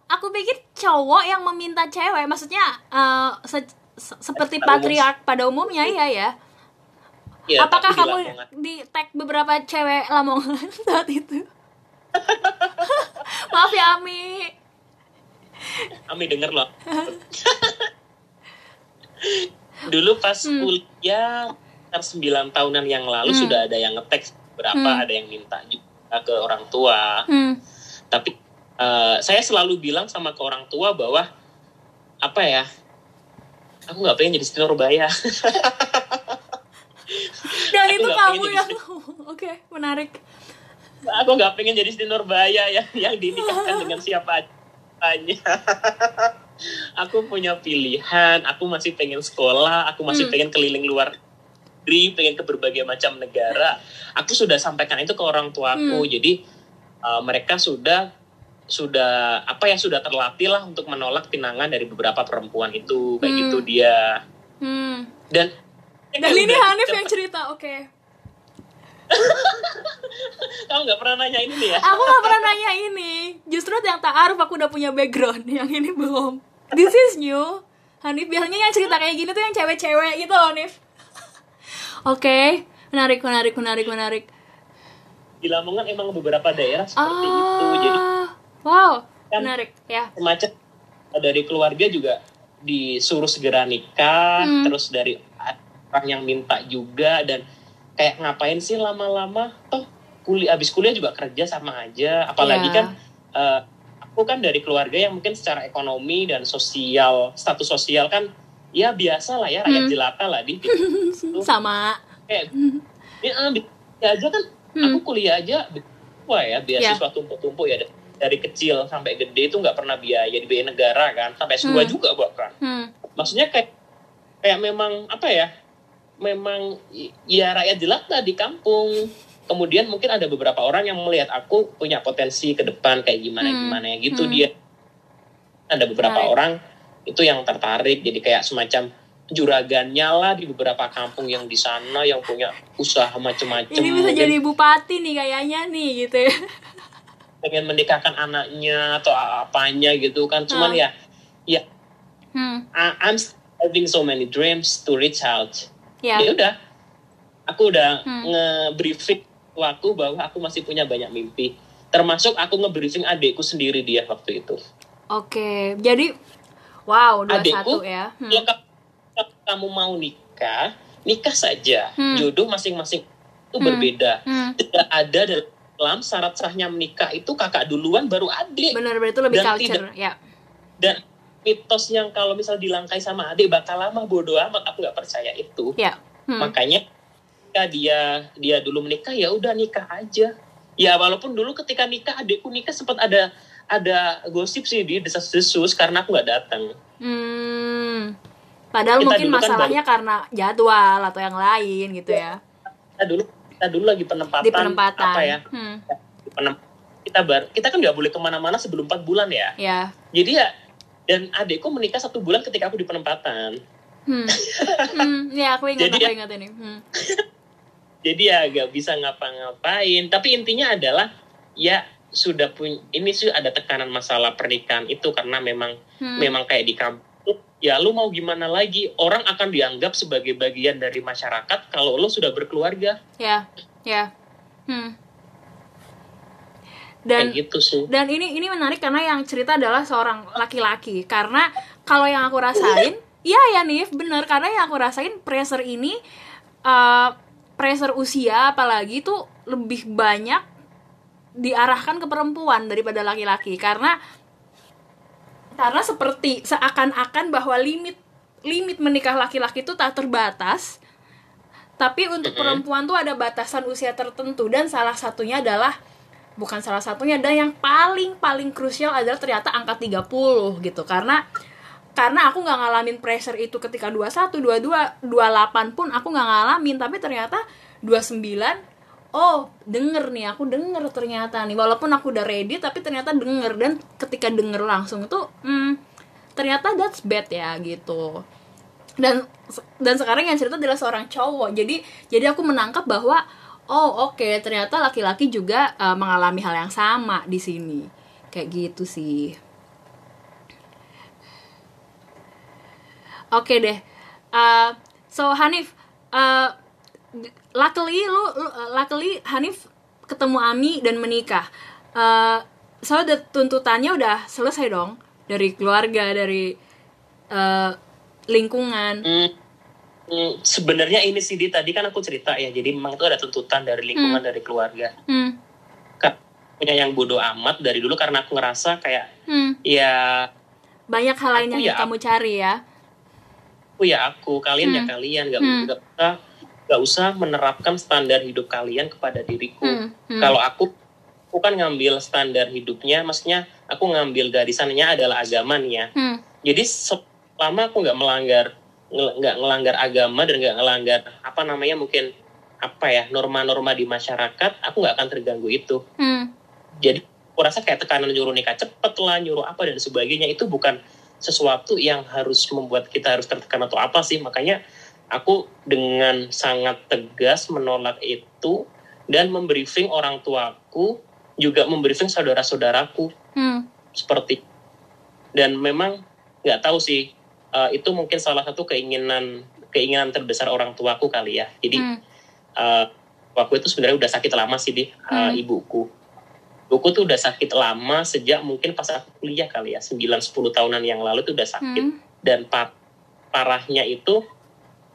aku pikir cowok yang meminta cewek. Maksudnya eh, se- se- seperti patriark pada umumnya iya ya. ya, Apakah tapi di kamu Lamongan. di tag beberapa cewek Lamongan saat itu? Maaf ya Ami. Ami denger loh dulu pas Hmm. kuliah sekitar 9 tahunan yang lalu Hmm. sudah ada yang ngeteks berapa Hmm. ada yang minta juga ke orang tua Hmm. tapi eh, saya selalu bilang sama ke orang tua bahwa apa ya aku nggak pengen jadi Siti Nurbaya Dan Aku itu kamu yang Oke, menarik. aku nggak pengen jadi Siti Nurbaya yang yang dinikahkan dengan siapa aja aku punya pilihan aku masih pengen sekolah aku masih Hmm. pengen keliling luar negeri pengen ke berbagai macam negara aku sudah sampaikan itu ke orang tuaku Hmm. jadi uh, mereka sudah sudah apa ya sudah terlatih lah untuk menolak pinangan dari beberapa perempuan itu kayak Hmm. gitu dia Hmm. dan Dan ini Hanif cepet. yang cerita, oke. kamu nggak pernah nanya ini nih ya Aku gak pernah nanya ini. Justru yang ta'aruf aku udah punya background, yang ini belum. This is new. Hanif biasanya yang cerita kayak gini tuh yang cewek-cewek gitu loh, Hanif. Oke, menarik, menarik, menarik, menarik. di Lamongan emang beberapa daerah seperti itu jadi wow, Kan- menarik ya. semacam dari keluarga juga disuruh segera nikah Hmm. terus dari orang yang minta juga dan kayak ngapain sih lama-lama toh kuliah abis kuliah juga kerja sama aja apalagi Iya. kan eh, aku kan dari keluarga yang mungkin secara ekonomi dan sosial status sosial kan ya biasa lah ya rakyat Hmm. jelata lah di Sama. kayak ya, ya aja kan Hmm. aku kuliah aja wah ya beasiswa tumpuk-tumpuk ya dari kecil sampai gede itu nggak pernah biaya dibiayai negara kan sampai S2 Hmm. juga bahkan Hmm. maksudnya kayak kayak memang apa ya memang ya rakyat jelata di kampung kemudian mungkin ada beberapa orang yang melihat aku punya potensi ke depan kayak gimana Hmm. gimana ya gitu Hmm. dia ada beberapa Menarik. orang itu yang tertarik jadi kayak semacam juragannya lah di beberapa kampung yang di sana yang punya usaha macem-macem Ini bisa jadi bupati nih kayaknya nih gitu ya. pengen menikahkan anaknya atau apanya gitu kan cuman Hmm. ya ya Hmm. I- I'm having so many dreams to reach out Ya. ya udah aku udah Hmm. nge-briefing aku bahwa aku masih punya banyak mimpi termasuk aku nge-briefing adikku sendiri dia waktu itu Oke, jadi wow, dua Adikku, satu ya. Hmm. kalau ka- kalau kamu mau nikah nikah saja Hmm. jodoh masing-masing itu Hmm. berbeda Hmm. tidak ada dalam syarat sahnya menikah itu kakak duluan baru adik Benar benar itu lebih Dan culture ya. dan mitos yang kalau misal dilangkai sama adik bakal lama bodoh amat aku nggak percaya itu Ya. Hmm. makanya ketika dia dia dulu menikah ya udah nikah aja ya walaupun dulu ketika nikah adikku nikah sempat ada ada gosip sih di desas-desus karena aku nggak datang Hmm. Padahal Kita mungkin kan masalahnya karena jadwal atau yang lain gitu ya. kita dulu kita dulu lagi penempatan, Di penempatan. apa ya Hmm. di penem- kita bar kita kan nggak boleh ke mana-mana sebelum 4 bulan ya Ya. jadi ya dan adikku menikah satu bulan ketika aku di penempatan Hmm. hmm. Ya aku ingat Jadi aku ya- ingat ini. Hmm. jadi ya gak bisa ngapa-ngapain tapi intinya adalah ya sudah punya ini sih ada tekanan masalah pernikahan itu karena memang Hmm. memang kayak di kampung ya lu mau gimana lagi orang akan dianggap sebagai bagian dari masyarakat kalau lu sudah berkeluarga Ya. Ya. Hmm. Dan kayak gitu sih. dan ini ini menarik karena yang cerita adalah seorang laki-laki. Karena kalau yang aku rasain iya ya Nif bener. Karena yang aku rasain pressure ini uh, pressure usia apalagi itu lebih banyak diarahkan ke perempuan daripada laki-laki. Karena karena seperti seakan-akan bahwa limit limit menikah laki-laki itu tak terbatas. Tapi untuk perempuan tuh ada batasan usia tertentu. Dan salah satunya adalah bukan salah satunya dan yang paling paling krusial adalah ternyata angka 30 gitu. Karena karena aku nggak ngalamin pressure itu ketika 21, 22, 28 pun aku nggak ngalamin. Tapi ternyata 29 oh denger nih aku denger ternyata nih. Walaupun aku udah ready tapi ternyata denger. Dan ketika denger langsung itu hmm, ternyata that's bad ya gitu. Dan dan sekarang yang cerita adalah seorang cowok. Jadi jadi aku menangkap bahwa oh oke ternyata laki-laki juga uh, mengalami hal yang sama di sini. Kayak gitu sih. Oke deh. Uh, so Hanif uh, luckily lu, lu luckily Hanif ketemu Ami dan menikah. Uh, so the tuntutannya udah selesai dong. Dari keluarga dari uh, lingkungan. Hmm, hmm, sebenarnya ini sih di tadi kan aku cerita ya jadi memang itu ada tuntutan dari lingkungan dari keluarga hmm, Kak, punya yang bodoh amat dari dulu karena aku ngerasa kayak hmm. ya banyak hal lain Aku yang ya kamu cari ya aku ya aku kalian ya Hmm. kalian nggak Hmm. nggak usah nggak usah menerapkan standar hidup kalian kepada diriku Hmm, hmm. kalau aku aku kan ngambil standar hidupnya maksudnya aku ngambil garisannya adalah agama nih ya hmm, jadi selama aku nggak melanggar nggak ngelanggar agama dan nggak ngelanggar apa namanya mungkin apa ya norma-norma di masyarakat aku nggak akan terganggu itu. Hmm, jadi aku rasa kayak tekanan nyuruh nikah cepet lah nyuruh apa dan sebagainya itu bukan sesuatu yang harus membuat kita harus tertekan atau apa sih. Makanya aku dengan sangat tegas menolak itu dan membriefing orang tuaku juga membriefing saudara-saudaraku. Hmm, seperti dan memang nggak tahu sih eh, itu mungkin salah satu keinginan keinginan terbesar orang tuaku kali ya. Jadi hmm, eh, waktu itu sebenarnya udah sakit lama sih di. Eh, Hmm. ibuku. Ibuku tuh udah sakit lama sejak mungkin pas aku kuliah kali ya. 9-10 tahunan yang lalu tuh udah sakit. Hmm, dan par- parahnya itu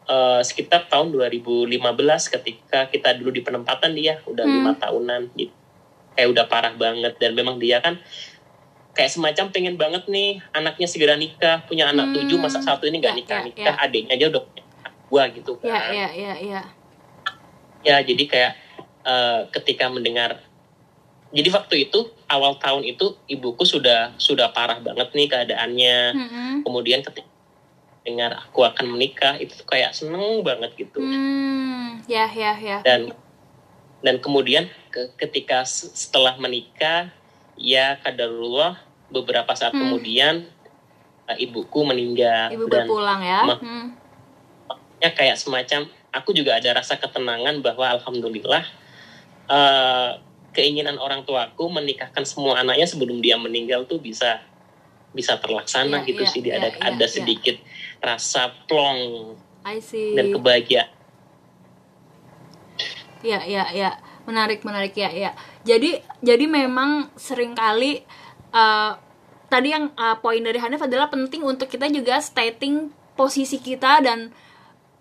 eh, sekitar tahun 2015 ketika kita dulu di penempatan dia udah Hmm. lima tahunan gitu kayak udah parah banget. Dan memang dia kan kayak semacam pengen banget nih anaknya segera nikah punya anak Hmm. tujuh masa satu ini nggak Ya, nikah ya, nikah adiknya aja udah punya dua gitu kan. ya ya ya. Ya ya jadi kayak eh, ketika mendengar jadi waktu itu awal tahun itu ibuku sudah sudah parah banget nih keadaannya. Hmm, kemudian ketika dengar aku akan menikah itu tuh kayak seneng banget gitu. Hmm, ya ya ya. Dan dan kemudian ke- ketika setelah menikah ya kadarullah beberapa saat Hmm. kemudian eh, ibuku meninggal ibu dan berpulang ya? hmm, ya kayak semacam aku juga ada rasa ketenangan bahwa alhamdulillah eh, keinginan orang tuaku menikahkan semua anaknya sebelum dia meninggal tuh bisa bisa terlaksana Iya, gitu iya, sih. Iya, ada iya, ada iya. sedikit rasa plong I see. dan kebahagiaan. Ya, ya, ya, menarik, menarik. Ya, ya. Jadi, jadi memang sering kali uh, tadi yang uh, poin dari Hanif adalah penting untuk kita juga stating posisi kita dan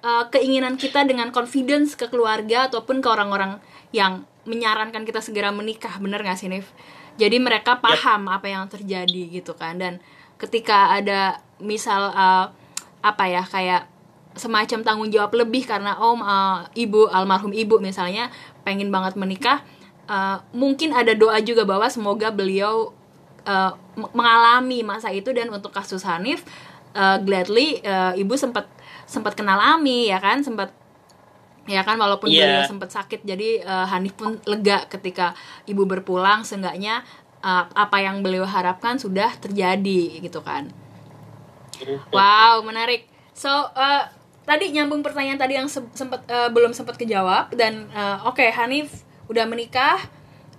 uh, keinginan kita dengan confidence ke keluarga ataupun ke orang-orang yang menyarankan kita segera menikah, bener gak sih, Nif? Jadi mereka paham apa yang terjadi gitu kan, dan ketika ada misal uh, apa ya kayak semacam tanggung jawab lebih karena om uh, ibu almarhum ibu misalnya pengen banget menikah uh, mungkin ada doa juga bahwa semoga beliau uh, mengalami masa itu. Dan untuk kasus Hanif uh, gladly uh, ibu sempat sempat kenal Ami ya kan? Sempat ya kan? Walaupun Iya. beliau sempat sakit jadi uh, Hanif pun lega ketika ibu berpulang. Seenggaknya uh, apa yang beliau harapkan sudah terjadi gitu kan? Wow, menarik. So, uh, tadi nyambung pertanyaan tadi yang se- sempat uh, belum sempat kejawab. Dan uh, oke Hanif udah menikah.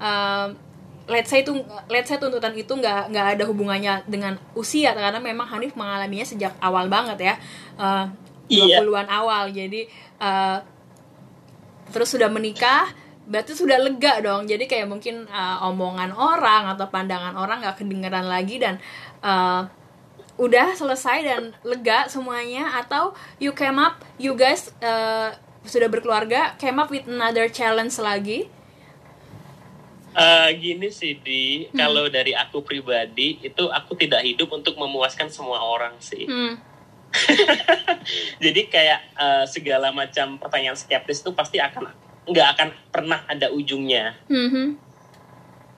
Um, let's say itu let's say tuntutan itu nggak nggak ada hubungannya dengan usia karena memang Hanif mengalaminya sejak awal banget ya. Uh, Iya. 20-an awal. Jadi uh, terus sudah menikah berarti sudah lega dong jadi kayak mungkin uh, omongan orang atau pandangan orang nggak kedengeran lagi dan uh, udah selesai dan lega semuanya atau you came up you guys uh, sudah berkeluarga came up with another challenge lagi Eh, gini sih di kalau dari aku pribadi itu aku tidak hidup untuk memuaskan semua orang sih. Hmm. Jadi kayak eh, segala macam pertanyaan skeptis itu pasti akan nggak akan pernah ada ujungnya. Mhm.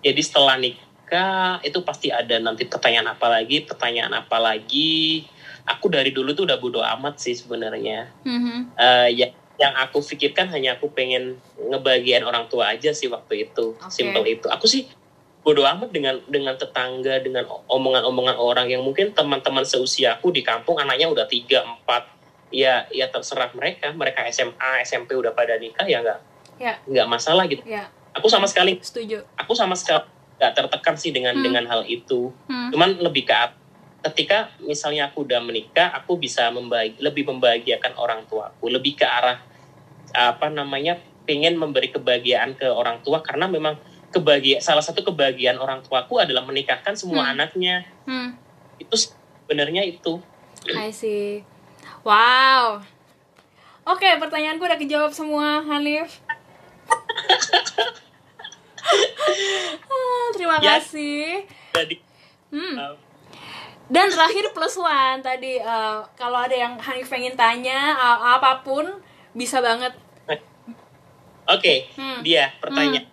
Jadi setelah nikah itu pasti ada nanti pertanyaan apa lagi, pertanyaan apa lagi. Aku dari dulu tuh udah bodo amat sih sebenarnya. Mhm. Eh, ya yang aku pikirkan hanya aku pengen ngebagian orang tua aja sih waktu itu Oke. simple itu aku sih bodo amat dengan dengan tetangga dengan omongan-omongan orang yang mungkin teman-teman seusiaku di kampung anaknya udah tiga empat ya ya terserah mereka mereka SMA SMP udah pada nikah ya nggak Ya, nggak masalah gitu ya, aku sama sekali setuju. aku sama sekali nggak tertekan sih dengan Hmm. dengan hal itu Hmm. cuman lebih ke ketika misalnya aku udah menikah aku bisa membagi lebih membahagiakan orang tuaku lebih ke arah apa namanya pengen memberi kebahagiaan ke orang tua karena memang kebahagia salah satu kebahagiaan orang tuaku adalah menikahkan semua Hmm. anaknya Hmm. itu sebenarnya itu I see. Wow. Oke, pertanyaanku udah kejawab semua, Hanif. Ah, Terima Ya. kasih. jadi Hmm. uh, Dan terakhir plus one tadi eh, kalau ada yang Hanif pengen tanya eh, apa pun bisa banget. oke Hmm. dia pertanyaan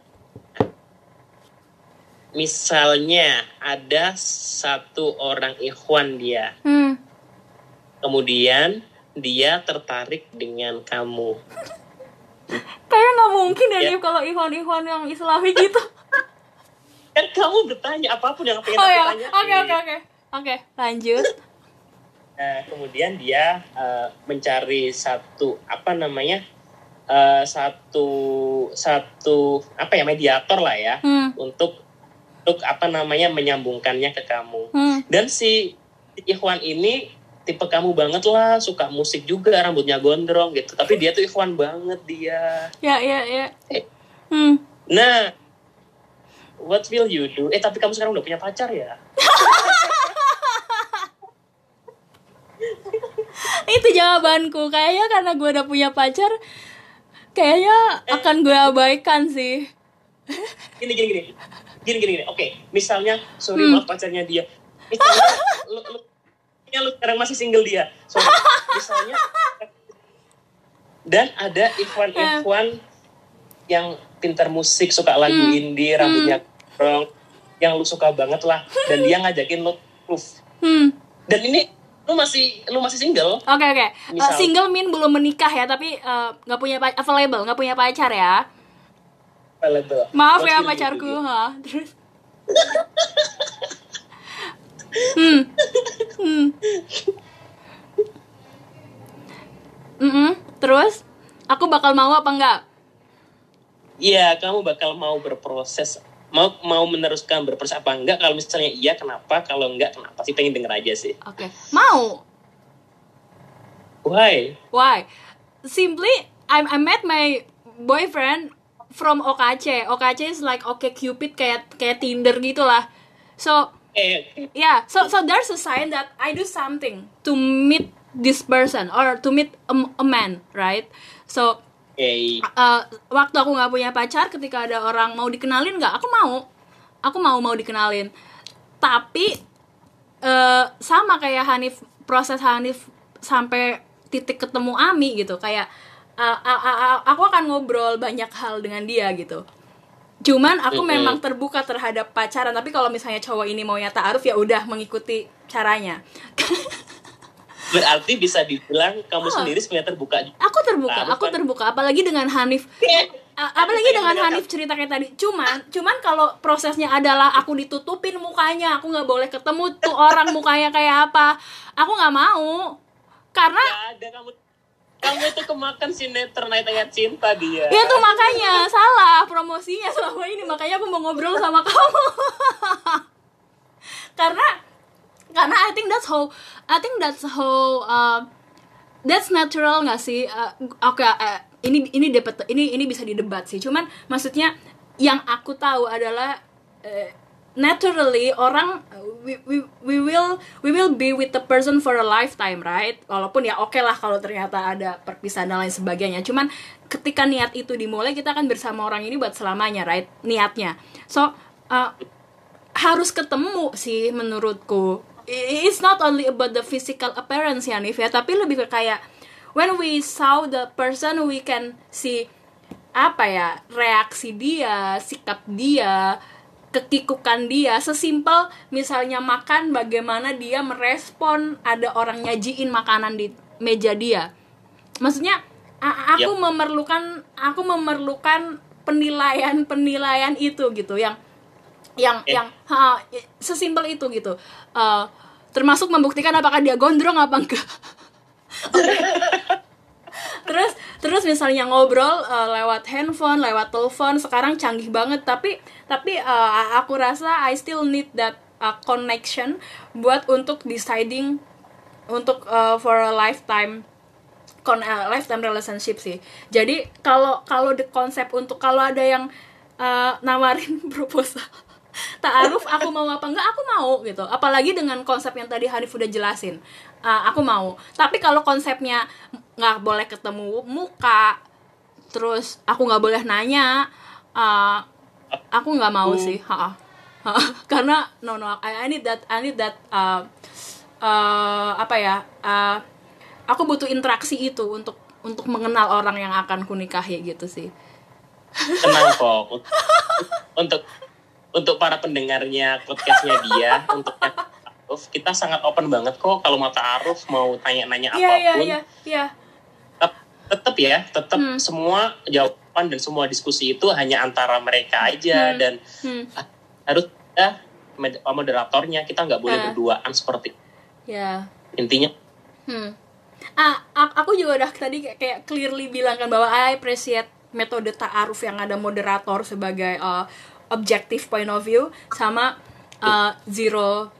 misalnya ada satu orang ikhwan dia Hmm. kemudian dia tertarik dengan kamu Kayaknya nggak mungkin ya, Ya. Kalau Ikhwan-Ikhwan yang Islami gitu. kan kamu bertanya apa pun yang pengen oh ya, tanyain. oke oke oke. Oke, lanjut. Nah, kemudian dia eh, mencari satu apa namanya eh, satu satu apa ya mediator lah ya Hmm. untuk untuk apa namanya menyambungkannya ke kamu Hmm. dan si Ikhwan ini tipe kamu banget lah suka musik juga rambutnya gondrong gitu tapi dia tuh Ikhwan banget dia Ya, ya, ya. Eh. Hmm. nah what will you do eh tapi kamu sekarang udah punya pacar ya Itu jawabanku. Kayaknya karena gue udah punya pacar, kayaknya akan gue abaikan sih. gini gini gini. Gini gini, gini. oke misalnya sorry maaf pacarnya dia. Misalnya lu, lu, ya lu sekarang masih single dia. Sorry. Misalnya dan ada Ikhwan Ikhwan yang pintar musik suka lagu indie rambutnya gondrong yang lu suka banget lah. Dan dia ngajakin lu proof. Hmm. dan ini lu masih lu masih single Oke oke. Uh, Misal- single min belum menikah ya, tapi uh, nggak punya pa- available, nggak punya pacar ya. available. Maaf ya pacarku, ha. Terus. hmm. Hmm. Mm-mm. Terus, aku bakal mau apa enggak? Iya, kamu bakal mau berproses, mau mau meneruskan berproses apa enggak? Kalau misalnya iya, kenapa? Kalau enggak, kenapa sih? Pengen denger aja sih. Oke, mau. Why? Why? Simply, I I met my boyfriend from OKC. OKC is like OK Cupid kayak kayak Tinder gitulah. So Eh, yeah, so so there's a sign that I do something to meet this person or to meet a, a man, right? So eh, uh, waktu aku nggak punya pacar, ketika ada orang mau dikenalin nggak, aku mau, aku mau mau dikenalin. Tapi uh, sama kayak Hanif, proses Hanif sampai titik ketemu Ami gitu, kayak uh, uh, uh, uh, aku akan ngobrol banyak hal dengan dia gitu. Cuman aku Mm-mm. memang terbuka terhadap pacaran, tapi kalau misalnya cowok ini maunya ta'aruf ya udah mengikuti caranya. berarti bisa dibilang kamu Ah. sendiri sebenarnya terbuka. aku terbuka, Ta'aruf aku terbuka, apalagi dengan Hanif. A- apalagi dengan Hanif cerita kayak tadi. Cuman cuman kalau prosesnya adalah aku ditutupin mukanya aku nggak boleh ketemu tuh orang mukanya kayak apa. Aku nggak mau. Karena Gak ada kamu. Kamu itu kemakan sinetron ayat-ayat cinta dia. ya tuh makanya. Salah promosinya selama ini. Makanya aku mau ngobrol sama kamu. Karena karena I think that's how I think that's how uh, that's natural nggak sih? Uh, oke uh, ini ini dapat ini ini bisa didebat sih. Cuman maksudnya yang aku tahu adalah uh, naturally orang we, we, we will we will be with the person for a lifetime right? Walaupun ya oke okay lah kalau ternyata ada perpisahan dan lain sebagainya. Cuman ketika niat itu dimulai kita akan bersama orang ini buat selamanya right? Niatnya. So uh, harus ketemu sih menurutku it's not only about the physical appearance ya Nif ya tapi lebih ke kayak when we saw the person we can see apa ya reaksi dia sikap dia kekikukan dia sesimpel misalnya makan bagaimana dia merespon ada orang nyajiin makanan di meja dia maksudnya aku yep. memerlukan aku memerlukan penilaian penilaian itu gitu yang yang eh. yang ha, sesimpel itu gitu. Uh, termasuk membuktikan apakah dia gondrong apa enggak. Terus terus misalnya ngobrol uh, lewat handphone lewat telepon sekarang canggih banget. Tapi tapi uh, aku rasa I still need that uh, connection buat untuk deciding untuk uh, for a lifetime con uh, lifetime relationship sih. Jadi kalau kalau the konsep untuk kalau ada yang uh, nawarin proposal taaruf aku mau apa enggak aku mau gitu. Apalagi dengan konsep yang tadi Hanif udah jelasin. Uh, aku mau. Tapi kalau konsepnya nggak boleh ketemu muka terus aku nggak boleh nanya uh, aku nggak mau sih ha, ha, karena no no I, I need that I need that uh, uh, apa ya uh, aku butuh interaksi itu untuk untuk mengenal orang yang akan kunikahi gitu sih. Tenang kok untuk untuk para pendengarnya podcastnya dia untuk Aruf kita sangat open banget kok kalau mata Aruf mau tanya-nanya yeah, apa pun yeah, yeah, yeah. tetap ya tetap hmm. semua jawaban dan semua diskusi itu hanya antara mereka aja hmm. dan hmm. harus ya moderatornya kita nggak boleh uh. berduaan seperti yeah. intinya hmm. ah aku juga udah tadi kayak clearly bilang kan bahwa I appreciate metode ta'aruf yang ada moderator sebagai uh, objective point of view sama uh, zero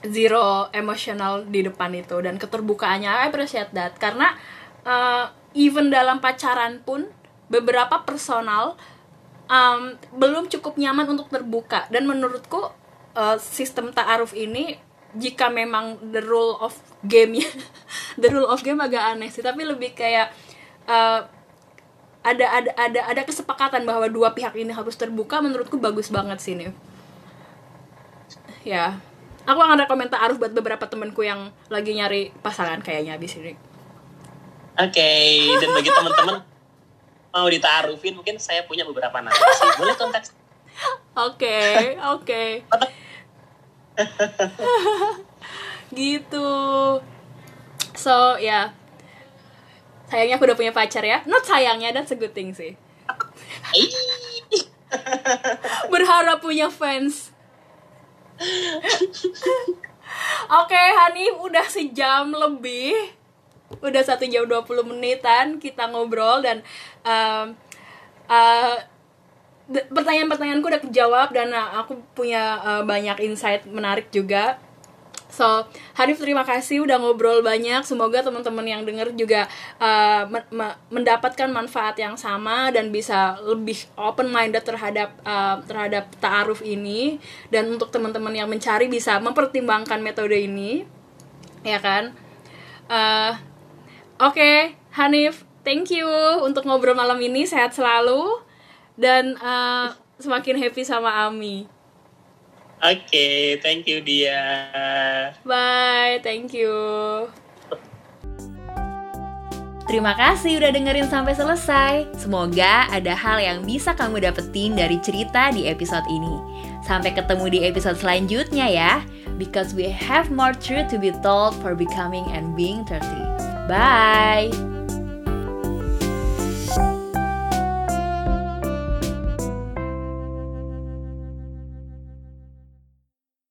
zero emotional di depan itu dan keterbukaannya. I appreciate that karena uh, even dalam pacaran pun beberapa personal um, belum cukup nyaman untuk terbuka. Dan menurutku uh, sistem taaruf ini jika memang the rule of game ya the rule of game agak aneh sih. Tapi lebih kayak uh, ada ada ada ada kesepakatan bahwa dua pihak ini harus terbuka menurutku bagus banget sih nih ya. Aku akan rekomendasi Aruf buat beberapa temanku yang lagi nyari pasangan kayaknya abis ini. Oke okay. dan bagi teman-teman mau ditaarufin mungkin saya punya beberapa nama sih. Boleh kontak oke oke. Gitu. So ya. yeah sayangnya aku udah punya pacar ya. Not sayangnya dan seguting sih. Berharap punya fans. Oke, okay, Hanif udah sejam lebih. Udah satu jam 20 menitan kita ngobrol dan um, uh, pertanyaan-pertanyaanku udah kejawab dan uh, aku punya uh, banyak insight menarik juga So, Hanif terima kasih udah ngobrol banyak. Semoga teman-teman yang denger juga uh, mendapatkan manfaat yang sama dan bisa lebih open minded terhadap uh, terhadap taaruf ini dan untuk teman-teman yang mencari bisa mempertimbangkan metode ini. Ya kan? Uh, Oke, okay, Hanif, thank you untuk ngobrol malam ini. Sehat selalu dan uh, semakin happy sama Ami. Oke, okay, thank you dia. Bye, thank you. Terima kasih udah dengerin sampai selesai. Semoga ada hal yang bisa kamu dapetin dari cerita di episode ini. Sampai ketemu di episode selanjutnya ya. Because we have more truth to be told for becoming and being 30. Bye!